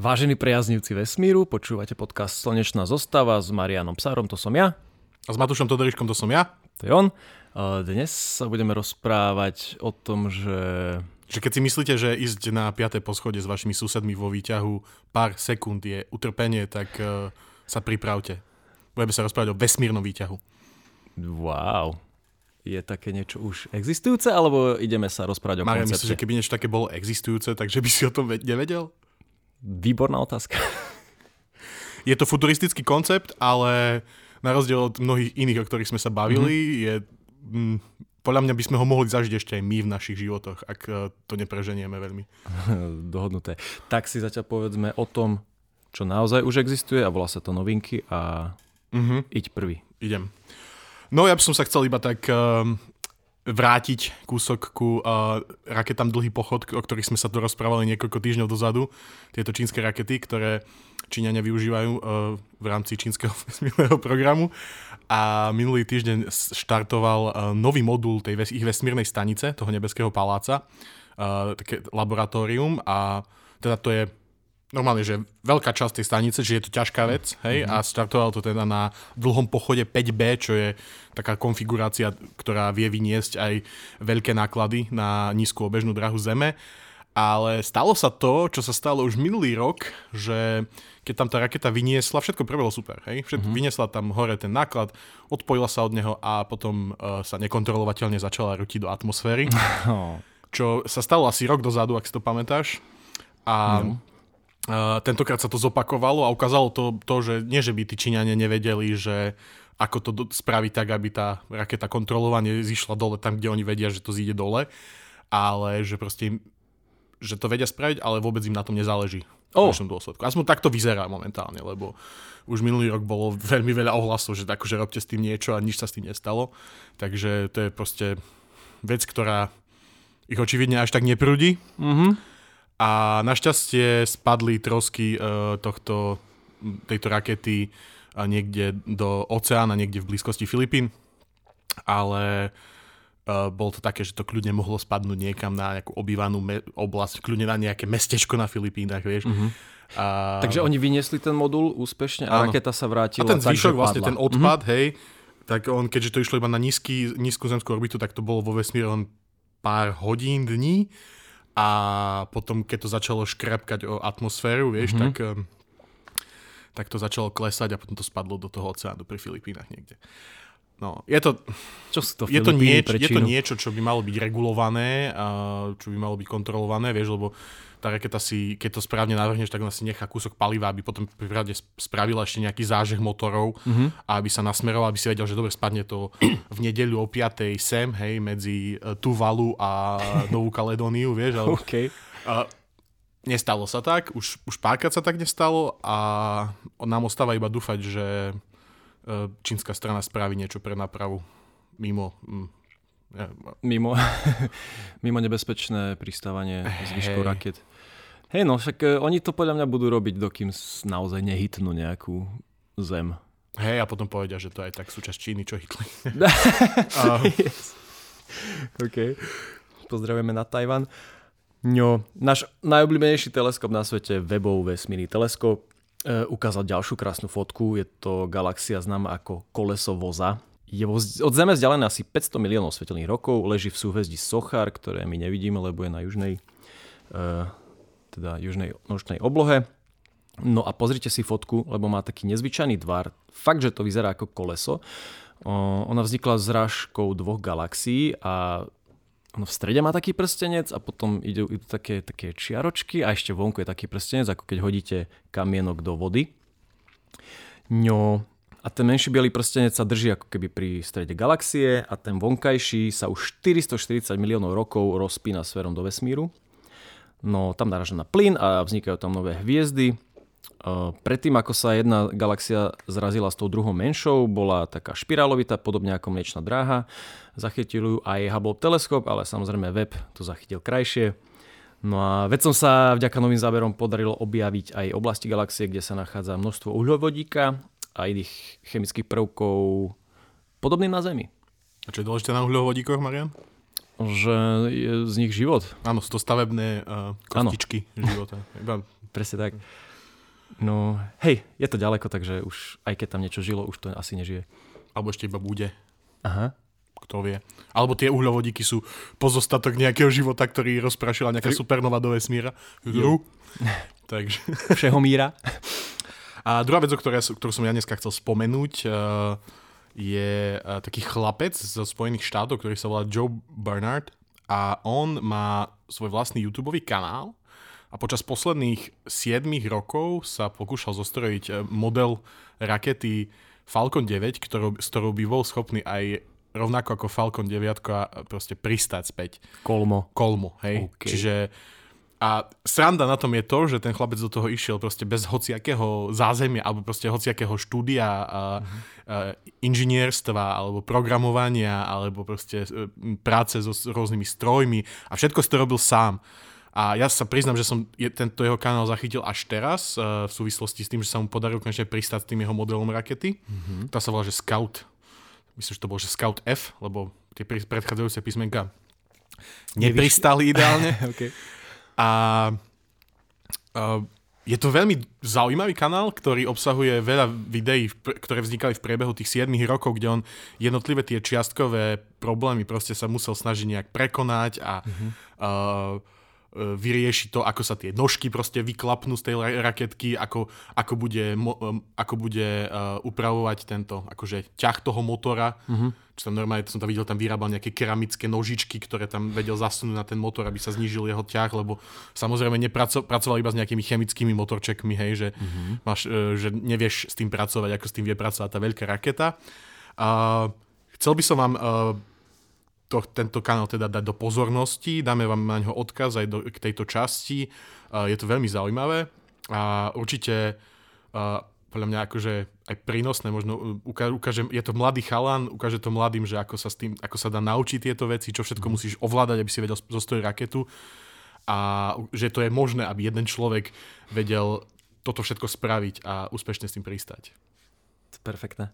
Vážení priaznivci vesmíru, počúvate podcast Slnečná zostava s Marianom Psárom, to som ja. A s Matušom Todoriškom, to som ja. To je on. Dnes sa budeme rozprávať o tom, že... Že keď si myslíte, že ísť na 5. poschodie s vašimi susedmi vo výťahu pár sekúnd je utrpenie, tak uh, sa pripravte. Budeme sa rozprávať o vesmírnom výťahu. Wow. Je také niečo už existujúce, alebo ideme sa rozprávať o Marian, koncepte? myslíš, že keby niečo také bolo existujúce, takže by si o tom nevedel? Výborná otázka. Je to futuristický koncept, ale na rozdiel od mnohých iných, o ktorých sme sa bavili, mm-hmm. je... Mm, podľa mňa by sme ho mohli zažiť ešte aj my v našich životoch, ak e, to nepreženieme veľmi. Dohodnuté. Tak si zatiaľ povedzme o tom, čo naozaj už existuje a volá sa to novinky a mm-hmm. iď prvý. Idem. No ja by som sa chcel iba tak um, vrátiť kúsok ku uh, raketám Dlhý pochod, o ktorých sme sa tu rozprávali niekoľko týždňov dozadu. Tieto čínske rakety, ktoré Číňania využívajú uh, v rámci čínskeho vesmírneho programu. A minulý týždeň štartoval uh, nový modul tej ves- ich vesmírnej stanice, toho nebeského paláca, uh, také laboratórium a teda to je normálne, že veľká časť tej stanice, že je to ťažká vec, hej, mm-hmm. a startoval to teda na dlhom pochode 5B, čo je taká konfigurácia, ktorá vie vyniesť aj veľké náklady na nízku obežnú drahu Zeme. Ale stalo sa to, čo sa stalo už minulý rok, že keď tam tá raketa vyniesla, všetko prebolo super, hej? Všetko, mm-hmm. vyniesla tam hore ten náklad, odpojila sa od neho a potom uh, sa nekontrolovateľne začala rutiť do atmosféry. Oh. Čo sa stalo asi rok dozadu, ak si to pamätáš. A no. Tentokrát sa to zopakovalo a ukázalo to, to, že nie, že by tí Číňania nevedeli, že ako to spraviť tak, aby tá raketa kontrolovane zišla dole tam, kde oni vedia, že to zíde dole, ale že proste im, že to vedia spraviť, ale vôbec im na tom nezáleží. Oh. V dôsledku. Aspoň takto vyzerá momentálne, lebo už minulý rok bolo veľmi veľa ohlasov, že akože robte s tým niečo a nič sa s tým nestalo. Takže to je proste vec, ktorá ich očividne až tak neprúdi. Mm-hmm a našťastie spadli trosky uh, tohto, tejto rakety uh, niekde do oceána, niekde v blízkosti Filipín. Ale uh, bolo to také, že to kľudne mohlo spadnúť niekam na nejakú obývanú me- oblasť, kľudne na nejaké mestečko na Filipínach, vieš. Mm-hmm. A... Takže oni vyniesli ten modul úspešne a áno. raketa sa vrátila. A ten zvyšok, vlastne ten odpad, mm-hmm. hej, tak on, keďže to išlo iba na nízky, nízku zemskú orbitu, tak to bolo vo vesmíre len pár hodín, dní a potom, keď to začalo škrapkať o atmosféru, vieš, mm-hmm. tak, ehm, tak to začalo klesať a potom to spadlo do toho oceánu pri Filipínach niekde. No, je to, čo sú to je, to nieč, je to niečo, čo by malo byť regulované, a čo by malo byť kontrolované, vieš, lebo tá raketa si, keď to správne navrhneš, tak ona si nechá kúsok paliva, aby potom prípadne spravila ešte nejaký zážeh motorov mm-hmm. a aby sa nasmeroval, aby si vedel, že dobre spadne to v nedeľu o 5. sem, hej, medzi e, Tuvalu a Novú Kaledóniu, vieš. Ale, okay. a, nestalo sa tak, už, už párkrát sa tak nestalo a nám ostáva iba dúfať, že e, čínska strana spraví niečo pre nápravu mimo Mimo, mimo nebezpečné pristávanie zvyšku raket. Hej, no však uh, oni to podľa mňa budú robiť, dokým naozaj nehytnú nejakú zem. Hej, a potom povedia, že to aj tak súčasť Číny, čo hitli. uh. yes. OK. Pozdravujeme na Tajvan. No, náš najobľúbenejší teleskop na svete, Webov vesmírny teleskop, uh, ukázal ďalšiu krásnu fotku. Je to galaxia známa ako koleso voza. Je od Zeme vzdialená asi 500 miliónov svetelných rokov, leží v súhvezdí Sochar, ktoré my nevidíme, lebo je na južnej uh, teda južnej nočnej oblohe. No a pozrite si fotku, lebo má taký nezvyčajný tvar. Fakt, že to vyzerá ako koleso. Ona vznikla z rážkou dvoch galaxií a ono v strede má taký prstenec a potom idú, idú také, také čiaročky a ešte vonku je taký prstenec, ako keď hodíte kamienok do vody. No a ten menší biely prstenec sa drží ako keby pri strede galaxie a ten vonkajší sa už 440 miliónov rokov rozpína smerom do vesmíru. No tam naráža na plyn a vznikajú tam nové hviezdy. Predtým, ako sa jedna galaxia zrazila s tou druhou menšou, bola taká špirálovitá, podobne ako mliečna dráha. Zachytil ju aj Hubble teleskop, ale samozrejme web to zachytil krajšie. No a vedcom sa vďaka novým záberom podarilo objaviť aj oblasti galaxie, kde sa nachádza množstvo uhľovodíka a iných chemických prvkov podobných na Zemi. A čo je dôležité na uhľovodíkoch, Marian? že je z nich život. Áno, sú to stavebné uh, kostičky ano. života. Iba... Presne tak. No, hej, je to ďaleko, takže už aj keď tam niečo žilo, už to asi nežije. Alebo ešte iba bude. Aha. Kto vie. Alebo tie uhľovodíky sú pozostatok nejakého života, ktorý rozprašila nejaká supernova do vesmíra. Takže. Všeho míra. A druhá vec, o ktorej, ktorú som ja dneska chcel spomenúť, uh, je uh, taký chlapec zo Spojených štátov, ktorý sa volá Joe Bernard a on má svoj vlastný YouTube kanál a počas posledných 7 rokov sa pokúšal zostrojiť uh, model rakety Falcon 9, ktorou, s ktorou by bol schopný aj rovnako ako Falcon 9 a proste pristať späť. Kolmo. Kolmo, hej. Okay. Čiže a sranda na tom je to, že ten chlapec do toho išiel proste bez hociakého zázemia alebo proste hociakého štúdia a, a inžinierstva alebo programovania alebo proste e, práce so rôznymi strojmi a všetko si to robil sám. A ja sa priznam, že som tento jeho kanál zachytil až teraz uh, v súvislosti s tým, že sa mu podarilo konečne pristať s tým jeho modelom rakety. Uh-huh. Tá sa volá, že Scout myslím, že to bol, že Scout F, lebo tie predchádzajúce písmenka nepristali ideálne. okay. A uh, je to veľmi zaujímavý kanál, ktorý obsahuje veľa videí, ktoré vznikali v priebehu tých 7 rokov, kde on jednotlivé tie čiastkové problémy proste sa musel snažiť nejak prekonať a uh-huh. uh, vyrieši to, ako sa tie nožky proste vyklapnú z tej raketky, ako, ako bude, ako bude uh, upravovať tento akože ťah toho motora. Uh-huh. Čo tam normálne, som tam videl, tam vyrábal nejaké keramické nožičky, ktoré tam vedel zasunúť na ten motor, aby sa znížil jeho ťah, lebo samozrejme nepracoval iba s nejakými chemickými motorčekmi, hej, že, uh-huh. máš, že nevieš s tým pracovať, ako s tým vie pracovať tá veľká raketa. Uh, chcel by som vám uh, to, tento kanál teda dať do pozornosti, dáme vám na ňo odkaz aj do, k tejto časti. Uh, je to veľmi zaujímavé a určite uh, podľa mňa akože aj prínosné, možno uka- ukážem, je to mladý chalan, ukáže to mladým, že ako sa, s tým, ako sa dá naučiť tieto veci, čo všetko mm. musíš ovládať, aby si vedel zostaviť raketu a že to je možné, aby jeden človek vedel toto všetko spraviť a úspešne s tým pristať. Perfektné.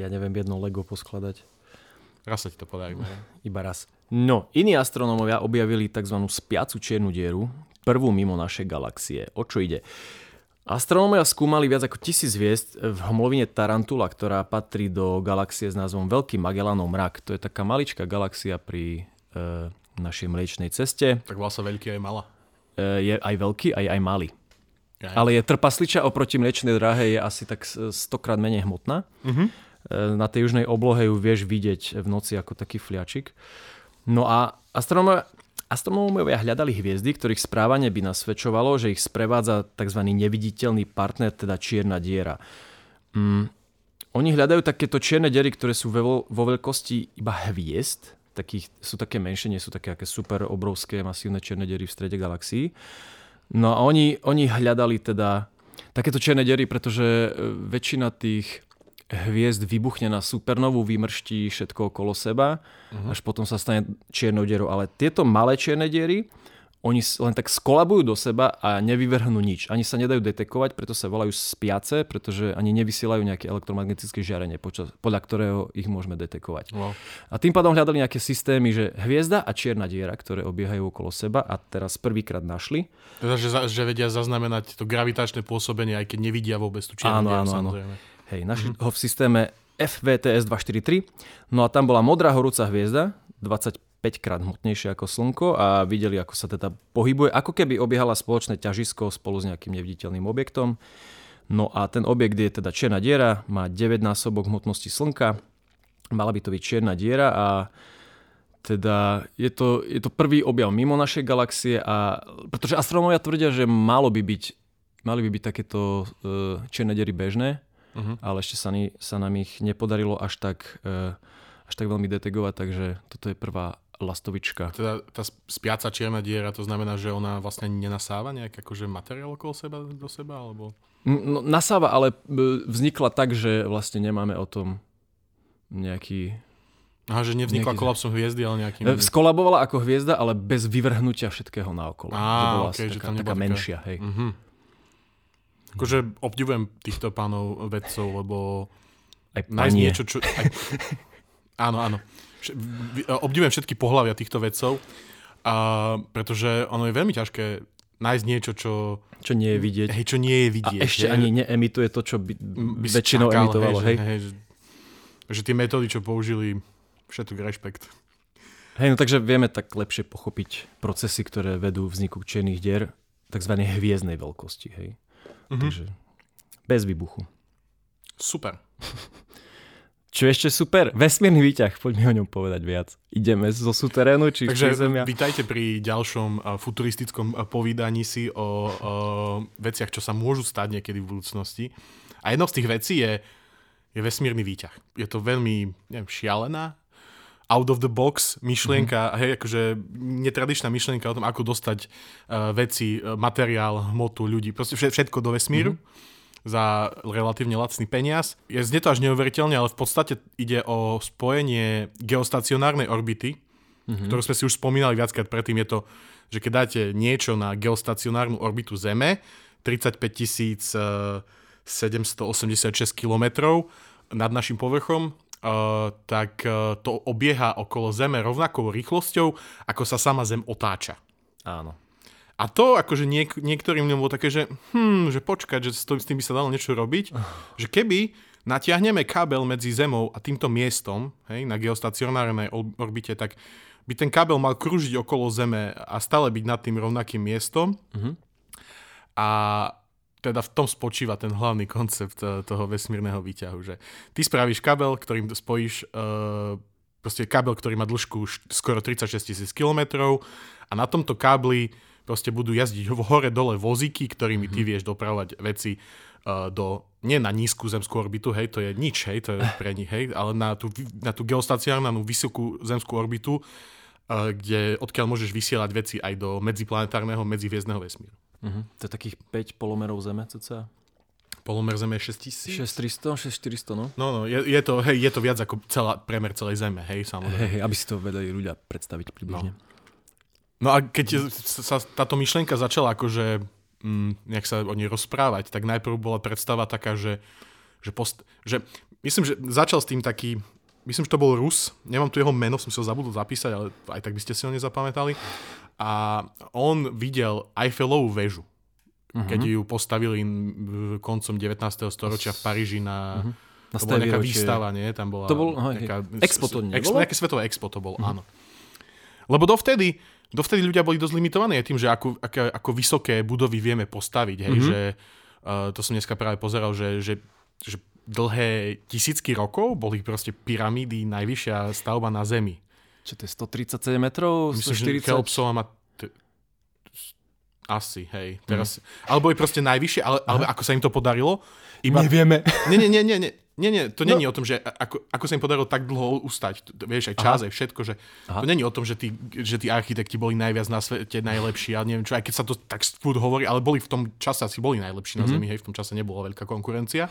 Ja neviem jedno Lego poskladať. Raz sa ti to podarí. Iba raz. No, iní astronómovia objavili tzv. spiacu čiernu dieru, prvú mimo našej galaxie. O čo ide? Astronómovia skúmali viac ako tisíc hviezd v hmlovine Tarantula, ktorá patrí do galaxie s názvom Veľký Magellanov mrak. To je taká maličká galaxia pri e, našej mliečnej ceste. Tak sa veľký aj malá. E, je aj veľký, aj aj malý. Aj. Ale je trpasliča oproti mliečnej dráhe je asi tak stokrát menej hmotná. Uh-huh. E, na tej južnej oblohe ju vieš vidieť v noci ako taký fliačik. No a astronómovia, hľadali hviezdy, ktorých správanie by nasvedčovalo, že ich sprevádza tzv. neviditeľný partner, teda čierna diera. Mm, oni hľadajú takéto čierne diery, ktoré sú vo, vo veľkosti iba hviezd, takých, sú také menšie, nie sú také aké super obrovské masívne čierne diery v strede galaxií. No a oni, oni hľadali teda takéto čierne diery, pretože e, väčšina tých hviezd vybuchne na supernovú, vymrští všetko okolo seba, uh-huh. až potom sa stane čiernou dierou. Ale tieto malé čierne diery, oni len tak skolabujú do seba a nevyvrhnú nič. Ani sa nedajú detekovať, preto sa volajú spiace, pretože ani nevysielajú nejaké elektromagnetické žiarenie, počas, podľa ktorého ich môžeme detekovať. Wow. A tým pádom hľadali nejaké systémy, že hviezda a čierna diera, ktoré obiehajú okolo seba a teraz prvýkrát našli. Teda, že, že vedia zaznamenať to gravitačné pôsobenie, aj keď nevidia vôbec tú čiernu áno, dieru, áno, samozrejme. Áno. Hej, našli mm-hmm. ho v systéme FVTS 243. No a tam bola modrá horúca hviezda, 25 krát hmotnejšia ako Slnko a videli, ako sa teda pohybuje, ako keby obiehala spoločné ťažisko spolu s nejakým neviditeľným objektom. No a ten objekt je teda čierna diera, má 9 násobok hmotnosti Slnka, mala by to byť čierna diera a teda je to, je to prvý objav mimo našej galaxie a pretože astronómovia tvrdia, že malo by byť, mali by byť takéto uh, čierne diery bežné, uh-huh. ale ešte sa, ni, sa nám ich nepodarilo až tak, uh, až tak veľmi detegovať, takže toto je prvá lastovička. Teda tá spiaca čierna diera, to znamená, že ona vlastne nenasáva nejak akože materiál okolo seba do seba, alebo? No, nasáva, ale vznikla tak, že vlastne nemáme o tom nejaký Aha, že nevznikla nejaký... kolapsom hviezdy, ale nejakým... E, skolabovala ako hviezda, ale bez vyvrhnutia všetkého naokolo. Á, že bola okay, taká, že tam taká menšia, hej. Uh-huh. Akože obdivujem týchto pánov vedcov, lebo aj panie. niečo, čo... Aj... áno, áno. Obdivujem všetky pohľavia týchto vedcov, a, pretože ono je veľmi ťažké nájsť niečo, čo, Čo nie je vidieť. hej, čo nie je A vidieť. ešte hej. ani neemituje to, čo by, by si väčšinou čakal, emitovalo, hej. Že, hej že, že tie metódy, čo použili, všetok rešpekt. Hej, no takže vieme tak lepšie pochopiť procesy, ktoré vedú vzniku čiernych dier, tzv. hviezdnej veľkosti, hej. Mhm. Takže bez výbuchu. Super. Čo ešte super? Vesmírny výťah, poďme o ňom povedať viac. Ideme zo súterénu, či Takže zemia? vítajte pri ďalšom futuristickom povídaní si o, o veciach, čo sa môžu stať niekedy v budúcnosti. A jednou z tých vecí je, je vesmírny výťah. Je to veľmi, neviem, šialená, out of the box myšlienka, mm-hmm. hej, akože netradičná myšlienka o tom, ako dostať uh, veci, uh, materiál, hmotu, ľudí, proste vše- všetko do vesmíru. Mm-hmm za relatívne lacný peniaz. Je znie to až neuveriteľne, ale v podstate ide o spojenie geostacionárnej orbity, mm-hmm. ktorú sme si už spomínali viackrát predtým. Je to, že keď dáte niečo na geostacionárnu orbitu Zeme, 35 786 km nad našim povrchom, uh, tak uh, to obieha okolo Zeme rovnakou rýchlosťou, ako sa sama Zem otáča. Áno. A to akože niek- niektorým ľuďom bolo také, že hm, že počkať, že s tým, by sa dalo niečo robiť, že keby natiahneme kábel medzi Zemou a týmto miestom, hej, na geostacionárnej or- orbite, tak by ten kábel mal krúžiť okolo Zeme a stále byť nad tým rovnakým miestom. Mhm. A teda v tom spočíva ten hlavný koncept eh, toho vesmírneho výťahu, že ty spravíš kabel, ktorým spojíš uh, proste kábel, ktorý má dĺžku skoro 36 tisíc kilometrov a na tomto kábli proste budú jazdiť v hore-dole vozíky, ktorými ty vieš dopravovať veci uh, do, nie na nízku zemskú orbitu, hej, to je nič, hej, to je pre nich, hej, ale na tú, na tú geostacionárnu vysokú zemskú orbitu, uh, kde, odkiaľ môžeš vysielať veci aj do medziplanetárneho, medzihviezdneho vesmíru. Mhm. To je takých 5 polomerov Zeme, cca? Polomer Zeme je 6000? 6300, 6400, no. No, no, je, je, to, hej, je to viac ako celá, premer celej Zeme, hej, samozrejme. Hej, hej, aby si to vedeli ľudia predstaviť približne. No a keď sa táto myšlienka začala akože mm, nejak sa o nej rozprávať, tak najprv bola predstava taká, že, že, post, že myslím, že začal s tým taký, myslím, že to bol Rus, nemám tu jeho meno, som si ho zabudol zapísať, ale aj tak by ste si ho nezapamätali. A on videl Eiffelovú väžu, uh-huh. keď ju postavili koncom 19. storočia v Paríži na... Uh-huh. Na To bola nejaká výročie. výstava, nie? Tam bola To bol- hej, nejaká, Expo to ex? Nejaké svetové expo to bol, áno. Lebo dovtedy, dovtedy ľudia boli dosť limitovaní aj tým, že ako, ako, ako vysoké budovy vieme postaviť. Hej, že, uh, to som dneska práve pozeral, že, že, že dlhé tisícky rokov boli proste pyramídy najvyššia stavba na Zemi. Čo to je 137 metrov? Myslím, že 140? Cheopsova má... T- asi, hej. Teraz, Alebo je proste najvyššie, ale, ale ako sa im to podarilo? Iba, Nevieme. Nie, nie, nie, nie, nie. Nie, nie, to No. není o tom, že ako, ako sa im podarilo tak dlho ustať. To- Vieš, aj čas, aj všetko, že Aha. to není o tom, že tí, že tí architekti boli najviac na svete, najlepší, a neviem čo, aj keď sa to tak furt hovorí, ale boli v tom čase asi boli najlepší na Zemi, hej, v tom čase nebola veľká konkurencia.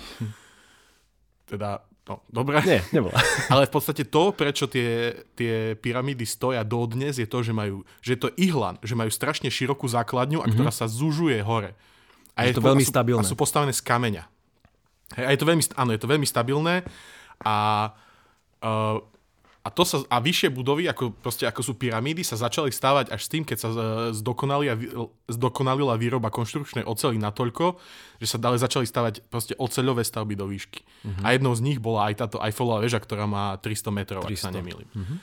Teda, no, dobre. Nie, nebola. Ale v podstate to, prečo tie, tie pyramídy stoja dodnes, je to, že majú, že je to ihlan, že majú strašne širokú základňu, a ktorá sa zužuje hore. A Mhm. Je to veľmi a sú, stabilné. A sú postavené z kameňa. Hej, a je to veľmi, áno, je to veľmi stabilné a, uh, a to sa, a vyššie budovy, ako, proste, ako sú pyramídy, sa začali stávať až s tým, keď sa uh, zdokonalila, zdokonalila výroba konštrukčnej ocely natoľko, že sa dále začali stavať proste oceľové stavby do výšky. Mhm. A jednou z nich bola aj táto Eiffelová väža, ktorá má 300 metrov, ak sa 300. nemýlim. Mhm.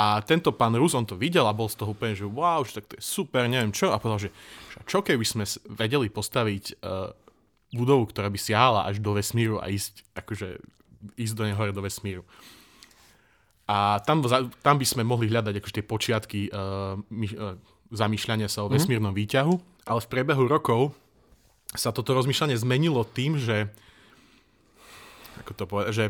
A tento pán Rus, on to videl a bol z toho úplne, že wow, že tak to je super, neviem čo. A povedal, že čo keby sme vedeli postaviť uh, budovu, ktorá by siahala až do vesmíru a ísť, akože, ísť do nej hore do vesmíru. A tam, tam by sme mohli hľadať akože tie počiatky uh, my, uh, zamýšľania sa o vesmírnom výťahu, ale v priebehu rokov sa toto rozmýšľanie zmenilo tým, že ako to povedať, že,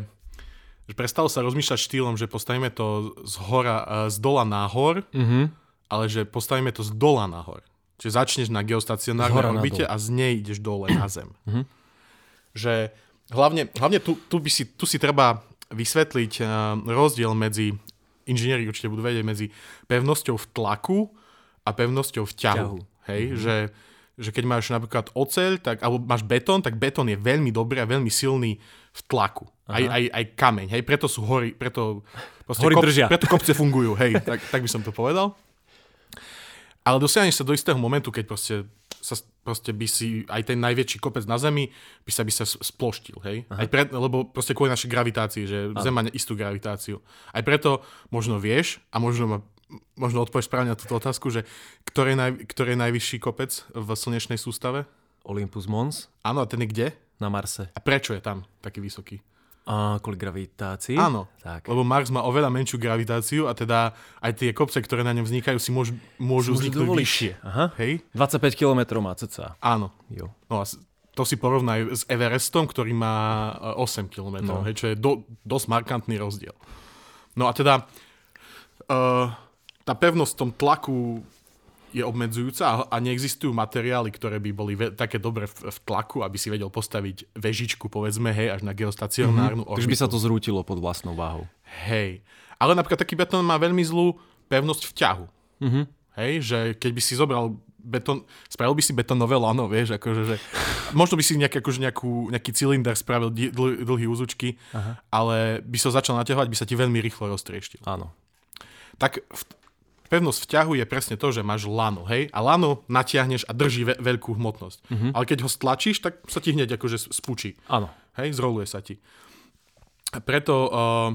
že prestalo sa rozmýšľať štýlom, že postavíme to z, hora, uh, z dola nahor, Mhm. ale že postavíme to z dola nahor. Čiže začneš na geostacionárnej orbite a z nej ideš dole na Zem. Mhm. Že hlavne, hlavne tu, tu, by si, tu si treba vysvetliť uh, rozdiel medzi, inžinieri určite budú vedieť, medzi pevnosťou v tlaku a pevnosťou v ťahu. Ťahu. Hej, že, že keď máš napríklad oceľ, tak, alebo máš betón, tak betón je veľmi dobrý a veľmi silný v tlaku. Aj, aj, aj kameň, hej, preto sú hory, preto, Hory držia. preto kopce fungujú, hej, tak, tak by som to povedal. Ale dosiahneš sa do istého momentu, keď proste sa proste by si, aj ten najväčší kopec na Zemi, by sa by sa sploštil, hej? Aj pre, lebo proste kvôli našej gravitácii, že Zem má istú gravitáciu. Aj preto možno vieš, a možno ma možno odpovieš správne na túto otázku, že ktorý je, naj, ktorý je najvyšší kopec v slnečnej sústave? Olympus Mons Áno, a ten je kde? na Marse. A prečo je tam taký vysoký? A kvôli gravitácii? Áno, Tak. lebo Mars má oveľa menšiu gravitáciu a teda aj tie kopce, ktoré na ňom vznikajú, si môžu, môžu Môžu vzniknúť dovoliť. vyššie. Aha. Hej? 25 km má cca. Áno. Jo. No a to si porovnaj s Everestom, ktorý má e, 8 km, no. No. hej, čo je do, dosť markantný rozdiel. No a teda uh, tá pevnosť v tom tlaku je obmedzujúca a, neexistujú materiály, ktoré by boli ve- také dobre v, v tlaku, aby si vedel postaviť vežičku, povedzme, hej, až na geostacionárnu mm-hmm. Takže by sa to zrútilo pod vlastnou váhou. Hej. Ale napríklad taký betón má veľmi zlú pevnosť v ťahu. Mhm. Hej, že keď by si zobral betón, spravil by si betónové lano, vieš, akože, že, možno by si nejaký, akože nejakú, nejaký cylinder spravil di- dl, dlhý úzučky, Aha. ale by sa začal naťahovať, by sa ti veľmi rýchlo roztrieštil. Áno. Tak v, pevnosť v ťahu je presne to, že máš lano, hej, a lano natiahneš a drží ve, veľkú hmotnosť. Mhm. Ale keď ho stlačíš, tak sa ti hneď akože spúči. Áno. Hej, zroluje sa ti. A preto uh,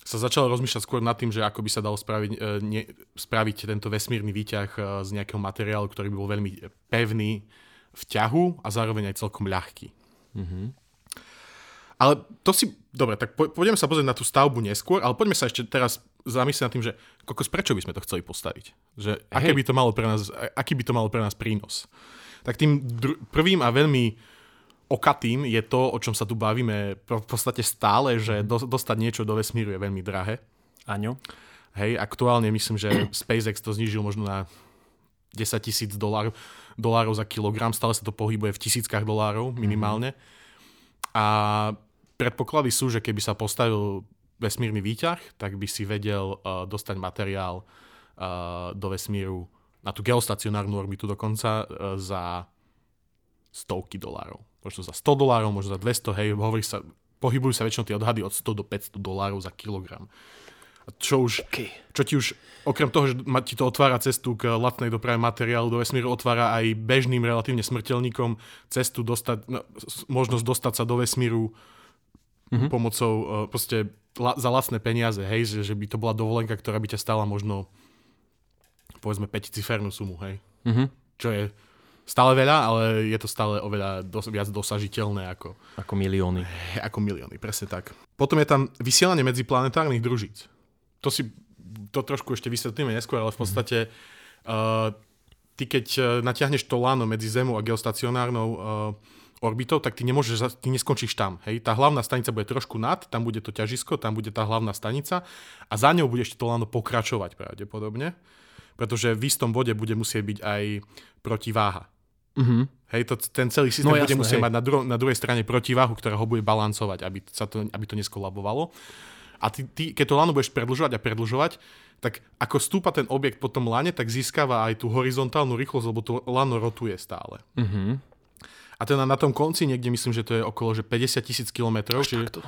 sa začalo rozmýšľať skôr nad tým, že ako by sa dalo spraviť, uh, ne, spraviť tento vesmírny výťah uh, z nejakého materiálu, ktorý by bol veľmi pevný v ťahu a zároveň aj celkom ľahký. Mhm. Ale to si... Dobre, tak po, pôjdeme sa pozrieť na tú stavbu neskôr, ale poďme sa ešte teraz zamyslieť nad tým, že kokos, prečo by sme to chceli postaviť? Že aké Hej. by to malo pre nás, aký by to malo pre nás prínos? Tak tým dru- prvým a veľmi okatým je to, o čom sa tu bavíme v podstate stále, že do, dostať niečo do vesmíru je veľmi drahé. Aňo? Hej, aktuálne myslím, že SpaceX to znížil možno na 10 tisíc dolárov, dolárov za kilogram, stále sa to pohybuje v tisíckach dolárov minimálne. A predpoklady sú, že keby sa postavil vesmírny výťah, tak by si vedel uh, dostať materiál uh, do vesmíru na tú geostacionárnu orbitu dokonca uh, za stovky dolárov. Možno za 100 dolárov, možno za 200, hej, hovorí sa, pohybujú sa väčšinou tie odhady od 100 do 500 dolárov za kilogram. Čo už Okay. čo ti už, okrem toho, že ti to otvára cestu k lacnej doprave materiálu do vesmíru, otvára aj bežným relatívne smrteľníkom cestu dostať, no, možnosť dostať sa do vesmíru mm-hmm. pomocou uh, proste la, za lacné peniaze, hej, že, že by to bola dovolenka, ktorá by ťa stála možno povedzme 5 cifernú sumu, hej. Mhm. Čo je stále veľa, ale je to stále oveľa dos- viac dosažiteľné ako, Ako milióny. ako milióny, presne tak. Potom je tam vysielanie medziplanetárnych družíc. To si to trošku ešte vysvetlíme neskôr, ale v podstate uh, ty keď uh, natiahneš to lano medzi Zemou a geostacionárnou uh, orbitou, tak ty nemôžeš, ty neskončíš tam. Hej? Tá hlavná stanica bude trošku nad, tam bude to ťažisko, tam bude tá hlavná stanica a za ňou bude ešte to lano pokračovať pravdepodobne, pretože v istom bode bude musieť byť aj protiváha. Mhm. Hej, to, ten celý systém No bude jasné, musieť hej. mať na, dru- na druhej strane protiváhu, ktorá ho bude balancovať, aby, sa to, aby to neskolabovalo. A ty, ty, keď to lano budeš predlžovať a predlžovať, tak ako stúpa ten objekt po tom lane, tak získava aj tú horizontálnu rýchlosť, lebo to lano rotuje stále. Mhm. A teda na tom konci niekde myslím, že to je okolo že 50 tisíc kilometrov, čiže, takto.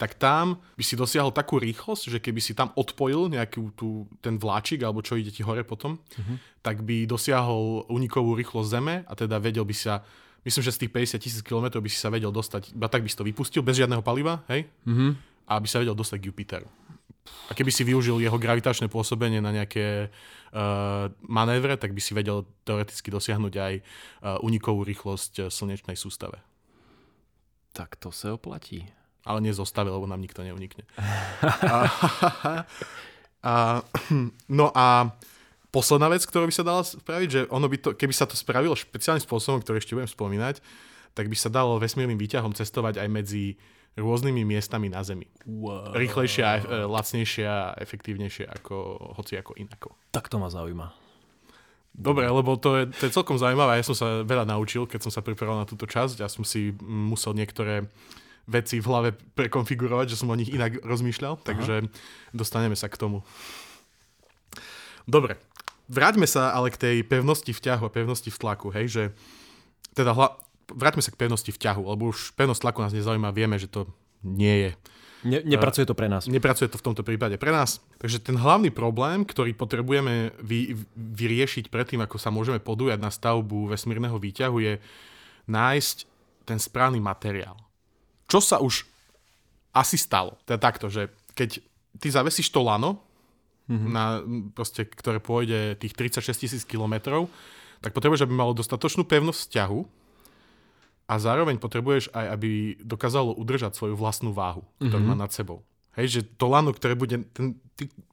tak tam by si dosiahol takú rýchlosť, že keby si tam odpojil nejaký tú, ten vláčik, alebo čo ide ti hore potom, tak by dosiahol unikovú rýchlosť Zeme a teda vedel by sa, myslím, že z tých 50 tisíc kilometrov by si sa vedel dostať, iba tak by si to vypustil, bez žiadneho paliva, hej? Mhm. A by sa vedel dostať k Jupiteru. A keby si využil jeho gravitačné pôsobenie na nejaké uh, manévre, tak by si vedel teoreticky dosiahnuť aj uh, unikovú rýchlosť uh, slnečnej sústave. Tak to sa oplatí. Ale nezostave, lebo nám nikto neunikne. a, a, no a posledná vec, ktorú by sa dala spraviť, že ono by to, keby sa to spravilo špeciálnym spôsobom, ktorý ešte budem spomínať, tak by sa dalo vesmírnym výťahom cestovať aj medzi rôznymi miestami na Zemi. Wow. Rýchlejšie, a e, lacnejšie a efektívnejšie ako hoci ako inako. Tak to ma zaujíma. Dobre, lebo to je, to je celkom zaujímavé. Ja som sa veľa naučil, keď som sa pripravoval na túto časť. Ja som si musel niektoré veci v hlave prekonfigurovať, že som o nich inak rozmýšľal, takže dostaneme sa k tomu. Dobre, vráťme sa ale k tej pevnosti v ťahu a pevnosti v tlaku, hej, že teda hla, vráťme sa k pevnosti v ťahu, lebo už pevnosť tlaku nás nezaujíma, vieme, že to nie je Ne, nepracuje to pre nás. Nepracuje to v tomto prípade pre nás. Takže ten hlavný problém, ktorý potrebujeme vy, vyriešiť predtým, ako sa môžeme podujať na stavbu vesmírneho výťahu, je nájsť ten správny materiál. Čo sa už asi stalo? Teda takto, že keď ty zavesíš to lano, mm-hmm. na, proste, ktoré pôjde tých 36 tisíc kilometrov, tak potrebuješ, aby malo dostatočnú pevnosť vzťahu, a zároveň potrebuješ aj, aby dokázalo udržať svoju vlastnú váhu, ktorú mm-hmm. má nad sebou. Hej, že to lano, ktoré bude, ten,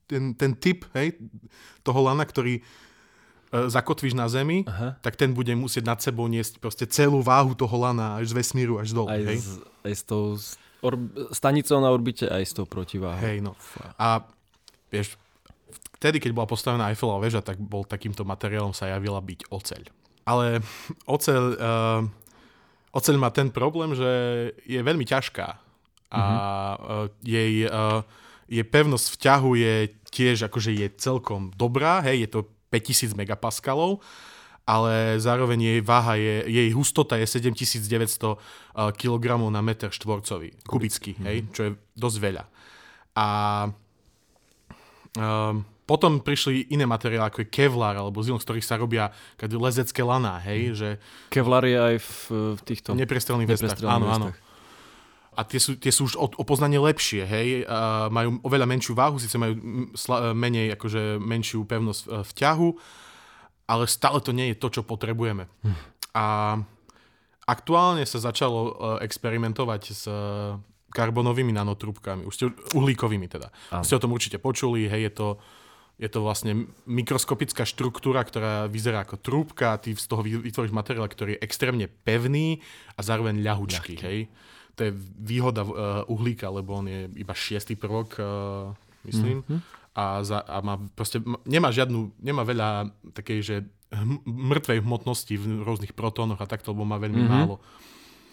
ten, ten typ hej, toho lana, ktorý e, zakotvíš na zemi, Aha. tak ten bude musieť nad sebou niesť proste celú váhu toho lana až z vesmíru, až dole. Aj, hej? Z, aj s tou orb, stanicou na orbite, aj s tou protiváhou. Hej, no. A vieš, vtedy, keď bola postavená Eiffelová väža, tak bol takýmto materiálom sa javila byť oceľ. Ale oceľ... Uh, Oceľ má ten problém, že je veľmi ťažká a mm-hmm. jej, uh, jej pevnosť v ťahu je tiež akože je celkom dobrá, hej, je to 5000 megapaskalov, ale zároveň jej váha je, jej hustota je 7900 kg na meter štvorcový, kubický, hej, mhm. čo je dosť veľa. A um, potom prišli iné materiály, ako je Kevlar alebo Zilon, z ktorých sa robia lezecké laná, hej, mm. že... Kevlar je aj v, v týchto... Neprestrelných vestách, áno, áno. A tie sú, tie sú už o, o poznanie lepšie, hej, a majú oveľa menšiu váhu, síce majú sla, menej, akože menšiu pevnosť v, v ťahu, ale stále to nie je to, čo potrebujeme. Mm. A aktuálne sa začalo uh, experimentovať s karbonovými nanotrúbkami, už ste, uhlíkovými teda. Áno. Ste o tom určite počuli, hej, je to je to vlastne mikroskopická štruktúra, ktorá vyzerá ako trúbka a ty z toho vytvoríš materiál, ktorý je extrémne pevný a zároveň ľahučký. Hej? To je výhoda uh, uhlíka, lebo on je iba šiestý prvok, uh, myslím. Mm-hmm. A, za, a má proste, nemá žiadnu, nemá veľa takej, že hm, mŕtvej hmotnosti v rôznych protónoch a takto, lebo má veľmi mm-hmm. málo.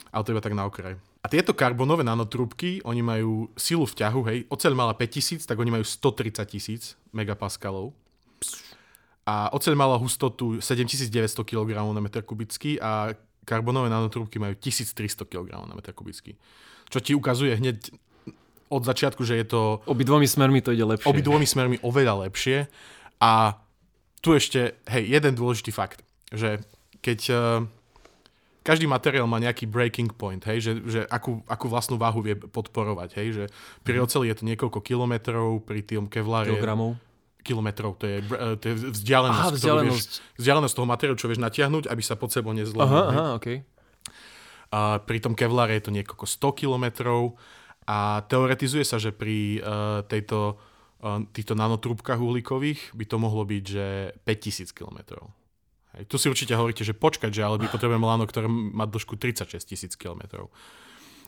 Ale to iba tak na okraj. A tieto karbonové nanotrúbky, oni majú silu vťahu, hej, oceľ mala 5000, tak oni majú 130 tisíc megapaskalov. A oceľ mala hustotu 7900 kg na meter kubický a karbonové nanotrúbky majú 1300 kg na meter kubický. Čo ti ukazuje hneď od začiatku, že je to... Obidvomi smermi to ide lepšie. Obidvomi smermi oveľa lepšie. A tu ešte, hej, jeden dôležitý fakt, že keď uh, každý materiál má nejaký breaking point, hej, že, že akú, akú vlastnú váhu vie podporovať, hej, že pri mm. oceli je to niekoľko kilometrov, pri tom kevlare... Kilogramov? Kilometrov, to je, to je vzdialenosť, aha, vzdialenosť. Vieš, vzdialenosť toho materiálu, čo vieš natiahnuť, aby sa pod sebou nezlomil. Aha, aha, okay. A pri tom kevlare je to niekoľko 100 kilometrov a teoretizuje sa, že pri uh, tejto, uh, týchto nanotrúbkach uhlíkových by to mohlo byť, že 5000 kilometrov. Hej, tu si určite hovoríte, že počkať, že ale my potrebujeme lano, ktoré má dĺžku 36 tisíc km.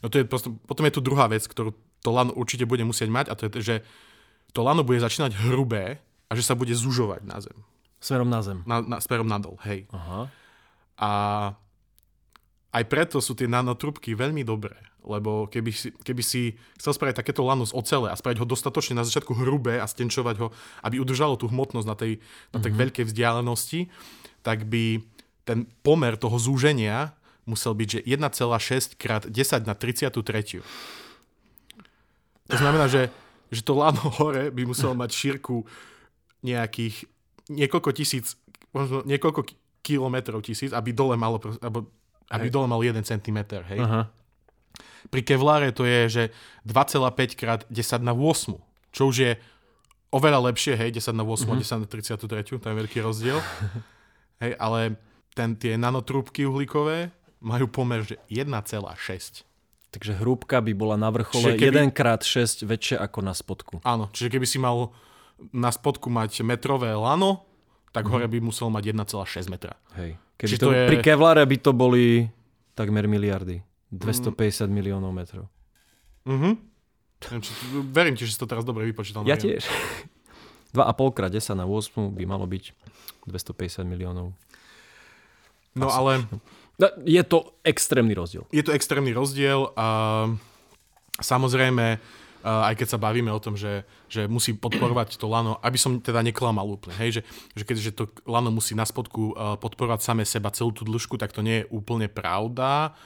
No to je prosto, potom je tu druhá vec, ktorú to lano určite bude musieť mať a to je, že to lano bude začínať hrubé a že sa bude zužovať na zem. Smerom na zem. Na, na, smerom nadol, hej. Aha. A aj preto sú tie nanotrubky veľmi dobré, lebo keby si, keby si chcel spraviť takéto lano z ocele a spraviť ho dostatočne na začiatku hrubé a stenčovať ho, aby udržalo tú hmotnosť na tej, na tej mm-hmm. veľkej vzdialenosti, tak by ten pomer toho zúženia musel byť, že 1,6 krát 10 na 33. To znamená, že, že to lano hore by muselo mať šírku nejakých niekoľko tisíc, možno niekoľko kilometrov tisíc, aby dole malo, alebo, aby hej. dole mal 1 cm, hej. Aha. Pri kevláre to je, že 2,5 krát 10 na 8, čo už je oveľa lepšie, hej, 10 na 8 mm-hmm. a 10 na 33, to je veľký rozdiel. Hej, ale ten, tie nanotrúbky uhlíkové majú pomer, že 1,6. Takže hrúbka by bola na vrchole keby... 1x6 väčšie ako na spodku. Áno, čiže keby si mal na spodku mať metrové lano, tak mm. hore by musel mať 1,6 metra. Hej. Keby to, to je... Pri Kevlare by to boli takmer miliardy. 250 mm. miliónov metrov. Mhm. verím ti, že si to teraz dobre vypočítal. Ja tiež. 2,5 krát 10 na 8 by malo byť 250 miliónov. No Asi. ale... No, je to extrémny rozdiel. Je to extrémny rozdiel a samozrejme, aj keď sa bavíme o tom, že, že musí podporovať to lano, aby som teda neklamal úplne, hej, že, že keďže to lano musí na spodku podporovať same seba celú tú dĺžku, tak to nie je úplne pravda,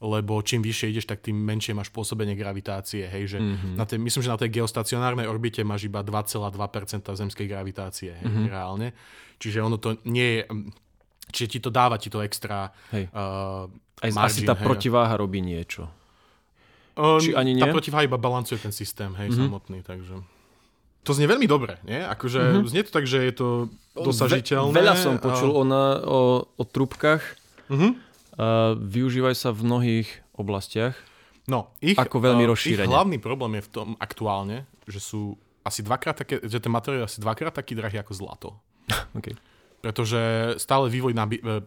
lebo čím vyššie ideš, tak tým menšie máš pôsobenie gravitácie. Hej, že mm-hmm. na tej, myslím, že na tej geostacionárnej orbite máš iba 2,2% zemskej gravitácie hej, mm-hmm. reálne. Čiže ono to nie je... Čiže ti to dáva ti to extra Hej. uh, Aj margin, asi tá hej. protiváha robí niečo. Um, či ani Tá nie? protiváha iba balancuje ten systém, hej, Mhm. mm-hmm. samotný, takže... To znie veľmi dobre, nie? Akože mm-hmm. znie to tak, že je to dosažiteľné. Ve, veľa som a- počul o, na, o, o trúbkach. Mhm. Uh, využívajú sa v mnohých oblastiach. No, ich, Ako veľmi uh, rozšírene. Ich hlavný problém je v tom aktuálne, že sú asi dvakrát také, že ten materiál je asi dvakrát taký drahý ako zlato. Okay. Pretože stále vývoj, nabi- e,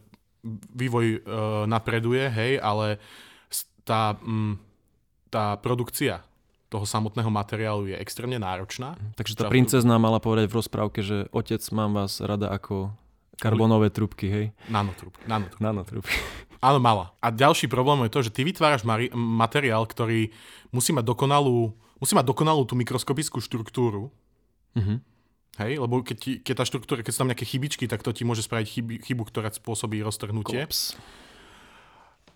vývoj uh, napreduje, hej, ale tá, mm, tá produkcia toho samotného materiálu je extrémne náročná. Takže tá princezná mala povedať v rozprávke, že otec, mám vás rada ako karbonové trúbky, hej? Nanotrub. Nanotrub. Nanotrúbky. Áno, mala. A ďalší problém je to, že ty vytváraš mari- materiál, ktorý musí mať dokonalú, musí mať dokonalú tú mikroskopickú štruktúru. Mhm. Hej, lebo keď, ti, keď tá štruktúra, keď sú tam nejaké chybičky, tak to ti môže spraviť chyby, chybu, ktorá spôsobí roztrhnutie. Kops.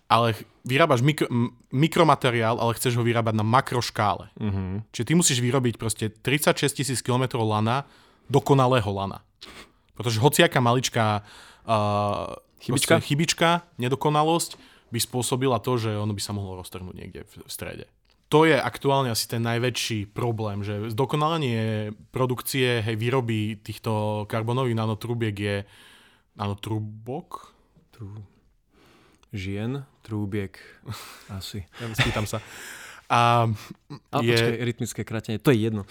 Ale vyrábaš mikro, mikromateriál, ale chceš ho vyrábať na makroškále. Mhm. Čiže ty musíš vyrobiť proste 36 tisíc km lana, dokonalého lana. Pretože hociaká maličká uh, Chybička? proste chybička, nedokonalosť by spôsobila to, že ono by sa mohlo roztrhnúť niekde v, strede. To je aktuálne asi ten najväčší problém, že zdokonalenie produkcie, hej, výroby týchto karbonových nanotrubiek je nanotrubok? Trú... Žien, trúbiek, asi. Ja spýtam sa. A A je, počkaj, rytmické krátenie, to je jedno.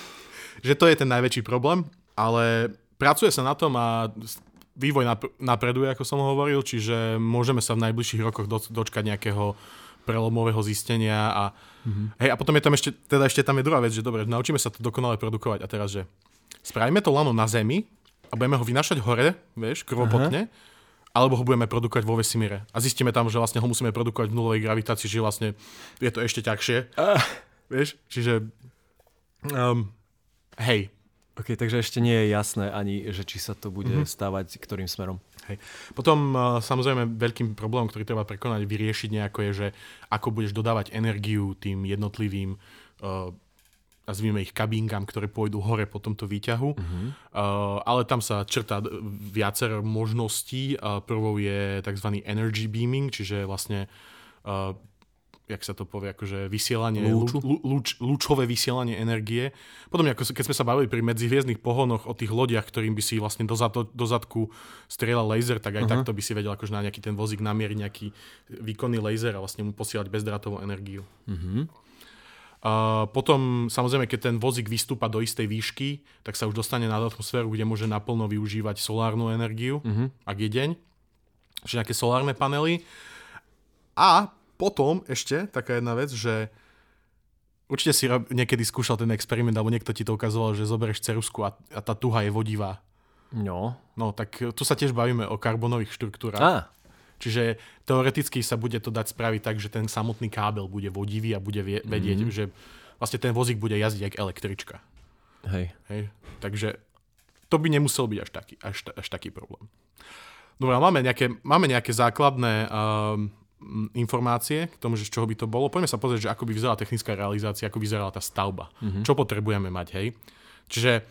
že to je ten najväčší problém, ale pracuje sa na tom a vývoj nap- napreduje, ako som hovoril, čiže môžeme sa v najbližších rokoch do- dočkať nejakého prelomového zistenia a, mm-hmm. hej, a potom je tam ešte, teda ešte tam je druhá vec, že dobre, naučíme sa to dokonale produkovať a teraz, že spravíme to lano na Zemi a budeme ho vynašať hore, vieš, krvopotne, alebo ho budeme produkovať vo vesmíre. A zistíme tam, že vlastne ho musíme produkovať v nulovej gravitácii, že vlastne je to ešte ťažšie. Ah. Vieš, čiže um, hej, Ok, takže ešte nie je jasné ani, že či sa to bude Mhm. mm-hmm. stávať ktorým smerom. Hej. Potom uh, samozrejme veľkým problémom, ktorý treba prekonať, vyriešiť nejako je, že ako budeš dodávať energiu tým jednotlivým uh, nazvime ich kabínkam, ktoré pôjdu hore po tomto výťahu. Uh-huh. Uh, ale tam sa črtá d- viacero možností. Uh, prvou je tzv. energy beaming, čiže vlastne uh, jak sa to povie, akože vysielanie, Lúču? lú- lúč, lúčové vysielanie energie. Podobne ako keď sme sa bavili pri medzihviezdnych pohonoch o tých lodiach, ktorým by si vlastne do, zato, do zadku strieľal laser, tak aj uh-huh. takto by si vedel akože na nejaký ten vozík namieriť nejaký výkonný laser a vlastne mu posielať bezdrátovú energiu. Mhm. Uh, potom samozrejme, keď ten vozík vystúpa do istej výšky, tak sa už dostane na atmosféru, kde môže naplno využívať solárnu energiu, Mhm. ak je deň. Čiže nejaké solárne panely. A potom ešte taká jedna vec, že určite si niekedy skúšal ten experiment, alebo niekto ti to ukazoval, že zoberieš cerusku a, a tá tuha je vodivá. No. No, tak tu sa tiež bavíme o karbonových štruktúrach. Á, Čiže teoreticky sa bude to dať spraviť tak, že ten samotný kábel bude vodivý a bude vie- vedieť, mm-hmm. že vlastne ten vozík bude jazdiť ako električka. hej. Hej? Takže to by nemusel byť až taký, až, až taký problém. Dobre, máme nejaké, máme nejaké základné um, informácie k tomu, že z čoho by to bolo. Poďme sa pozrieť, že ako by vyzerala technická realizácia, ako vyzerala tá stavba. Mm-hmm. Čo potrebujeme mať, hej? Čiže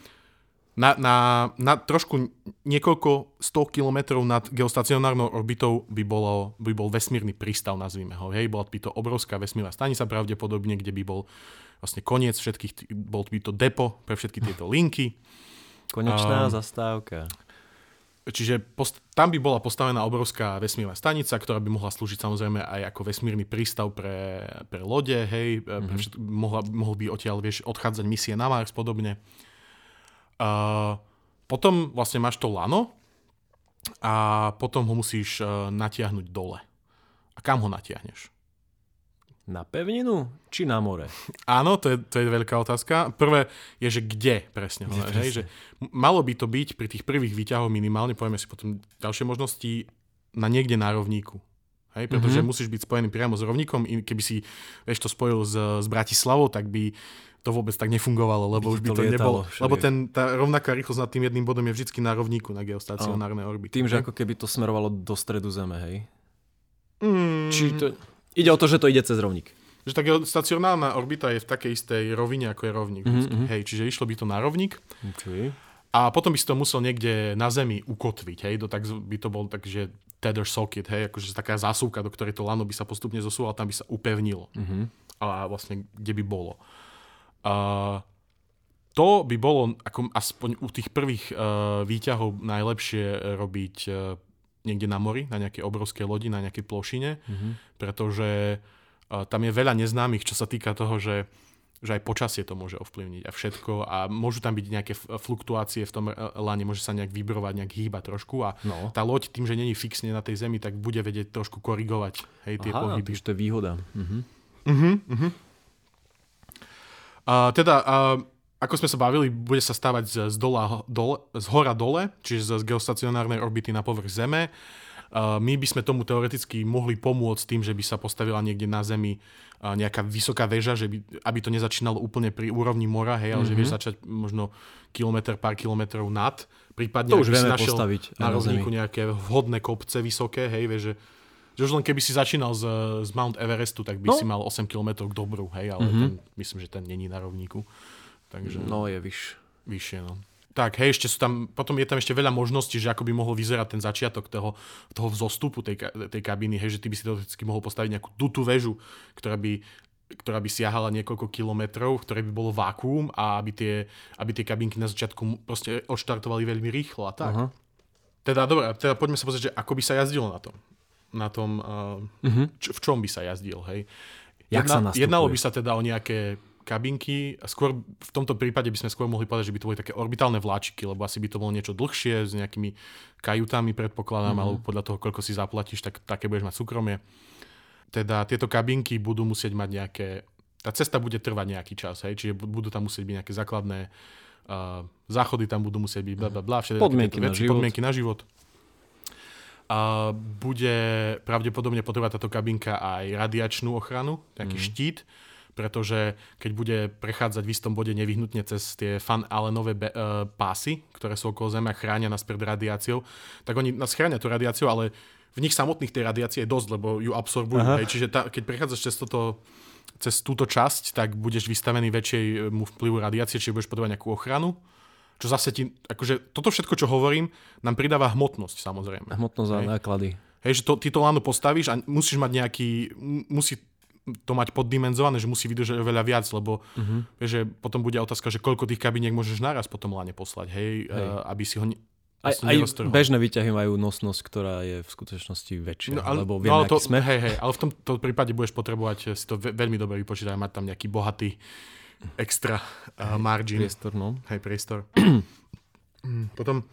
na, na, na trošku niekoľko 100 kilometrov nad geostacionárnou orbitou by, bolo, by bol vesmírny prístav, nazvime ho. Hej? Bola by to obrovská vesmírna stanica pravdepodobne, kde by bol vlastne koniec všetkých, bol by to depo pre všetky tieto linky. Konečná Um, zastávka. Čiže post- tam by bola postavená obrovská vesmírna stanica, ktorá by mohla slúžiť samozrejme aj ako vesmírny prístav pre, pre lode, hej, mm-hmm. pre všet- mohla, mohol by odtiaľ, vieš, odchádzať misie na Mars podobne. Uh, potom vlastne máš to lano a potom ho musíš uh, natiahnuť dole. A kam ho natiahneš? Na pevninu či na more? Áno, to je, to je veľká otázka. Prvé je, že kde presne. Kde Kde hej, že malo by to byť pri tých prvých výťahoch minimálne, povieme si potom ďalšie možnosti, na niekde na rovníku. Hej, pretože Mhm. mm-hmm. musíš byť spojený priamo s rovníkom, keby si vieš, to spojil s, s Bratislavou, tak by to vôbec tak nefungovalo, lebo By už by to to, nebolo. všelijak. Lebo ten, tá rovnaká rýchlosť nad tým jedným bodom je vždy na rovníku na geostacionárnej orbite. Tým, že hej. ako keby to smerovalo do stredu Zeme, hej? Mm, Či to... Ide o to, že to ide cez rovník. Že tak stacionárna orbita je v takej istej rovine, ako je rovník. Mm-hmm. Hej, čiže išlo by to na rovník. Okay. A potom by si to musel niekde na Zemi ukotviť, hej, do, tak by to bol takže tether socket, hej, akože taká zásuvka, do ktorej to lano by sa postupne zosúvalo, tam by sa upevnilo. Mm-hmm. A vlastne, kde by bolo. A to by bolo ako aspoň u tých prvých uh, výťahov najlepšie robiť uh, niekde na mori, na nejakej obrovskej lodi, na nejakej plošine, mm-hmm. pretože tam je veľa neznámych, čo sa týka toho, že že aj počasie to môže ovplyvniť a všetko a môžu tam byť nejaké fluktuácie v tom lane, môže sa nejak vybrovať, nejak hýbať trošku a no. tá loď tým, že není fixne na tej zemi, tak bude vedieť trošku korigovať hej, tie Aha, pohyby. to je výhoda. Uh-huh. Uh-huh, uh-huh. A, teda, a, ako sme sa bavili, bude sa stavať z, z, dola, dole, z hora dole, čiže z geostacionárnej orbity na povrch Zeme. Uh, my by sme tomu teoreticky mohli pomôcť tým, že by sa postavila niekde na Zemi uh, nejaká vysoká väža, že by, aby to nezačínalo úplne pri úrovni mora, hej, ale mm-hmm. že vieš mhm. začať možno kilometr, pár kilometrov nad, prípadne to už vieme postaviť na rovníku nejaké vhodné kopce vysoké, hej, vieš, že, že už len keby si začínal z, z Mount Everestu, tak by no. si mal 8 km k dobru, hej, ale mm-hmm. ten, myslím, že ten není na rovníku. Takže, no je vyš. Vyššie, no. Tak, hej, ešte sú tam, potom je tam ešte veľa možností, že ako by mohol vyzerať ten začiatok toho, toho vzostupu tej, tej kabíny, hej, že ty by si teoreticky mohol postaviť nejakú dutú väžu, ktorá by, ktorá by siahala niekoľko kilometrov, ktoré by bolo vákuum a aby tie, aby tie kabinky na začiatku proste odštartovali veľmi rýchlo a tak. Uh-huh. Teda, dobre, teda poďme sa pozrieť, že ako by sa jazdilo na tom. Na tom, uh, uh-huh. č- v čom by sa jazdil, hej. Jak Jedna, sa jednalo by sa teda o nejaké kabinky. Skôr v tomto prípade by sme skôr mohli povedať, že by to boli také orbitálne vláčiky, lebo asi by to bolo niečo dlhšie s nejakými kajutami, predpokladám, mm-hmm. alebo podľa toho, koľko si zaplatíš, tak také budeš mať súkromie. Teda tieto kabinky budú musieť mať nejaké... Tá cesta bude trvať nejaký čas, hej? čiže budú tam musieť byť nejaké základné uh, záchody, tam budú musieť byť bla, bla, bla, podmienky, na veci, podmienky na život. A bude pravdepodobne potrebovať táto kabinka aj radiačnú ochranu, nejaký mm. štít, pretože keď bude prechádzať v istom bode nevyhnutne cez tie fan Allenové be- uh, pásy, ktoré sú okolo Zeme a chránia nás pred radiáciou, tak oni nás chránia tú radiáciu, ale v nich samotných tej radiácie je dosť, lebo ju absorbujú. Hej. Čiže tá, keď prechádzaš cez, toto, cez túto časť, tak budeš vystavený väčšiemu vplyvu radiácie, čiže budeš potrebovať nejakú ochranu. Čo zase ti, akože toto všetko, čo hovorím, nám pridáva hmotnosť samozrejme. Hmotnosť a náklady. Hej, že to, ty to láno postavíš a musíš mať nejaký, musí to mať poddimenzované, že musí vydržať oveľa viac, lebo uh-huh. že potom bude otázka, že koľko tých kabiniek môžeš naraz potom lane poslať, hej, hej. Uh, aby si ho ne, aj, aj bežné výťahy majú nosnosť, ktorá je v skutočnosti väčšia, no, ale, lebo vieme, no, to, sme. Hej, hej, ale v tomto prípade budeš potrebovať si to veľmi dobre vypočítať a mať tam nejaký bohatý extra uh, margin. Priestor, no. Hej, priestor. potom,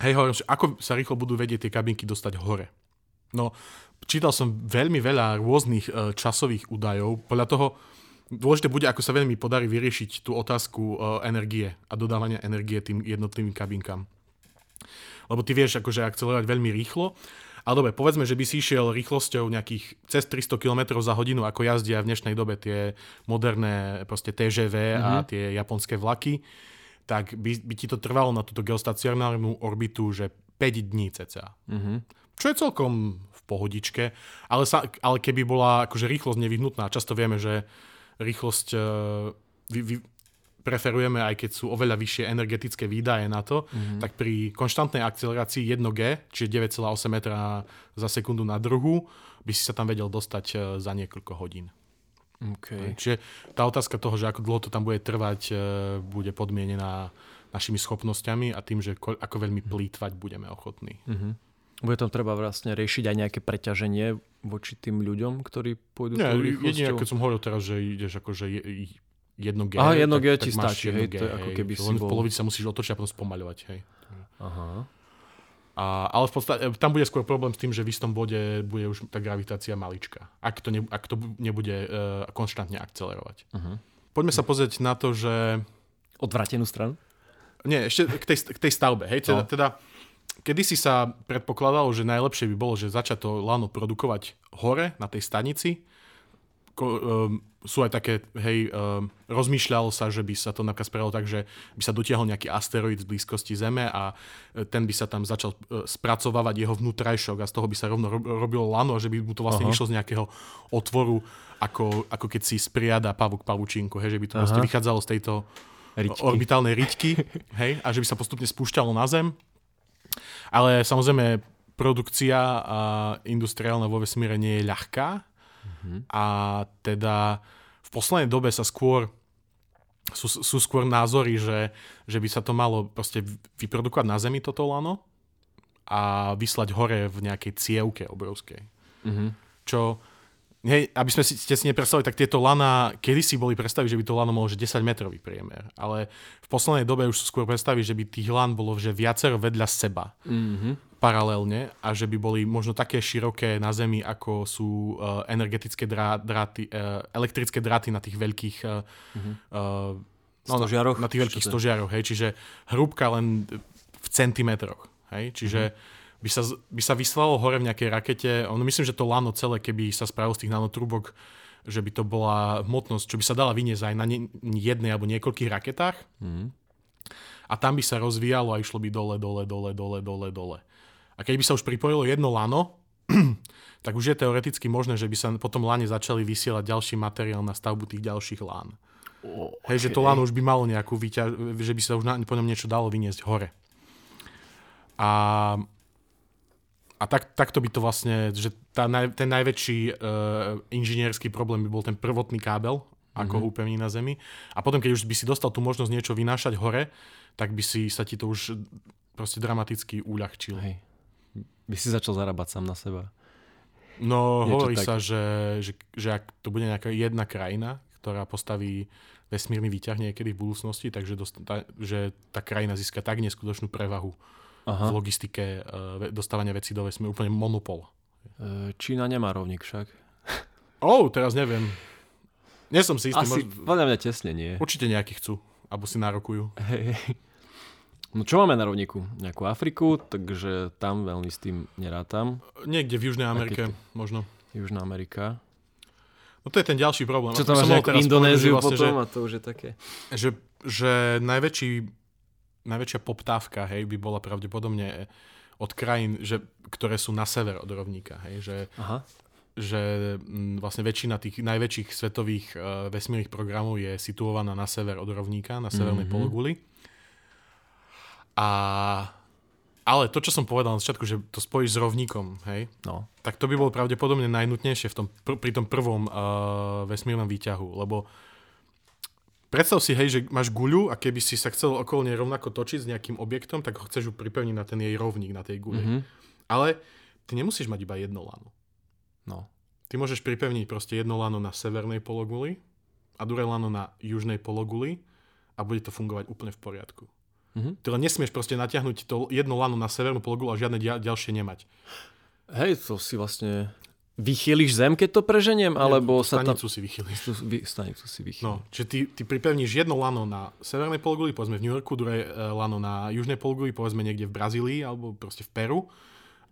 hej, hovorím, ako sa rýchlo budú vedieť tie kabinky dostať hore. No, čítal som veľmi veľa rôznych uh, časových údajov. Podľa toho dôležité bude, ako sa veľmi podarí vyriešiť tú otázku uh, energie a dodávania energie tým jednotlivým kabinkám. Lebo ty vieš akože akcelerovať veľmi rýchlo, ale dobre, povedzme, že by si išiel rýchlosťou nejakých cez 300 km za hodinu, ako jazdia v dnešnej dobe tie moderné proste TGV mm-hmm. a mhm. tie japonské vlaky, tak by, by ti to trvalo na túto geostacionárnu orbitu, že 5 dní cca. Mm-hmm. Čo je celkom pohodičke, ale, sa, ale keby bola akože rýchlosť nevyhnutná, často vieme, že rýchlosť uh, vy, vy, preferujeme, aj keď sú oveľa vyššie energetické výdaje na to, mm-hmm. tak pri konštantnej akcelerácii 1G, čiže 9,8 metra za sekundu na druhu, by si sa tam vedel dostať uh, za niekoľko hodín. Okay. Čiže tá otázka toho, že ako dlho to tam bude trvať, uh, bude podmienená našimi schopnosťami a tým, že ko- ako veľmi plýtvať budeme ochotní. Mm-hmm. Bude tam treba vlastne riešiť aj nejaké preťaženie voči tým ľuďom, ktorí pôjdu Nie, jedine, keď som hovoril teraz, že ideš akože jedno G. Aha, jedno G ti stačí, hej, G, to je ako keby si Len bol... v polovici sa musíš otočiť a potom spomaľovať, hej. Aha. A, ale v podstate tam bude skôr problém s tým, že v istom bode bude už tá gravitácia malička, ak to, ne, ak to nebude uh, konštantne akcelerovať. Uh-huh. Poďme sa pozrieť na to, že... Odvratenú stranu? Nie, ešte k tej, k tej stavbe. Hej, teda, no. teda Kedy si sa predpokladalo, že najlepšie by bolo, že začať to lano produkovať hore na tej stanici, ko, um, sú aj také, hej, um, rozmýšľalo sa, že by sa to napríklad spravilo tak, že by sa dotiahol nejaký asteroid z blízkosti Zeme a e, ten by sa tam začal uh, spracovávať jeho vnútrajšok a z toho by sa rovno ro- robilo lano a že by mu to vlastne Aha. vyšlo z nejakého otvoru, ako, ako keď si spriada pavúk pavučinku, hej, že by to proste Aha. vychádzalo z tejto Ričky. orbitálnej riťky, hej, a že by sa postupne spúšťalo na Zem. Ale samozrejme, produkcia a industriálna vo vesmíre nie je ľahká a teda v poslednej dobe sa skôr sú, sú skôr názory, že, že by sa to malo proste vyprodukovať na Zemi toto lano a vyslať hore v nejakej cievke obrovskej. Mhm. Čo, hej, aby sme si, ste si tak tieto lana, kedysi boli predstavy, že by to lano malo že 10 metrový priemer, ale v poslednej dobe už sú skôr predstavy, že by tých lan bolo že viacero vedľa seba. Mhm. paralelne. A že by boli možno také široké na Zemi, ako sú uh, energetické drá, dráty, uh, elektrické dráty na tých veľkých uh, uh, no, na, Stožiaroch? na tých veľkých stožiaroch, hej, čiže hrúbka len v centimetroch, hej, čiže by sa, by sa vyslalo hore v nejakej rakete, ono myslím, že to lano celé, keby sa spravilo z tých nanotrúbok, že by to bola hmotnosť, čo by sa dala vyniesť aj na ne, jednej alebo niekoľkých raketách Mhm. a tam by sa rozvíjalo a išlo by dole, dole, dole, dole, dole, dole. A keď by sa už pripojilo jedno lano, tak už je teoreticky možné, že by sa po tom lane začali vysielať ďalší materiál na stavbu tých ďalších lán. O, Hej, že to lano už by malo nejakú výťaž, že by sa už na, po ňom niečo dalo vyniesť hore. A, a tak, takto by to vlastne, že tá, ten najväčší uh, inžinierský problém by bol ten prvotný kábel, ako ho upevní na Zemi. A potom, keď už by si dostal tú možnosť niečo vynášať hore, tak by si sa ti to už proste dramaticky uľahčilo. Hej. By si začal zarábať sám na seba. No, Niečo hovorí také. sa, že, že, že ak to bude nejaká jedna krajina, ktorá postaví vesmírny výťah niekedy v budúcnosti, takže dost, tá, že tá krajina získa tak neskutočnú prevahu Aha. v logistike uh, dostávania vecí do vesmíru, úplne monopol. E, Čína nemá rovník však. Oh, teraz neviem. Nie som si istý, Asi, mož... podľa mňa tesne nie. určite nejakí chcú, alebo si nárokujú. Hej. No čo máme na rovníku? Nejakú Afriku, takže tam veľmi s tým nerátam. Niekde v Južnej Amerike, Rakety. možno. Južná Amerika. No to je ten ďalší problém. Čo tam máš Indonéziu že potom a to už je také. že, že najväčší, najväčšia poptávka hej, by bola pravdepodobne od krajín, že, ktoré sú na sever od rovníka. Hej, že, Aha. že mm, vlastne väčšina tých najväčších svetových uh, vesmírnych programov je situovaná na sever od rovníka, na severnej Mhm. mm-hmm. pologuli. A, ale to, čo som povedal na začiatku, že to spojíš s rovníkom, hej, No. tak to by bolo pravdepodobne najnutnejšie v tom, pr- pri tom prvom uh, vesmírnom výťahu, lebo predstav si, hej, že máš guľu a keby si sa chcel okolo nej rovnako točiť s nejakým objektom, tak ho chceš ju pripevniť na ten jej rovník, na tej guli. Mhm. Ale ty nemusíš mať iba jedno lano. No. Ty môžeš pripevniť proste jedno lano na severnej pologuli a druhé lano na južnej pologuli a bude to fungovať úplne v poriadku. Mhm. Ty len nesmieš proste natiahnuť to jedno lano na severnú pologulu a žiadne dia- ďalšie nemať. Hej, to si vlastne vychýliš zem, keď to preženiem, alebo sa tam... Stanicu si vychýliš. Stanicu si vychýliš. No, čiže ty, ty pripevníš jedno lano na severnej pologuli, povedzme v New Yorku, druhé e, lano na južnej pologuli, povedzme niekde v Brazílii alebo proste v Peru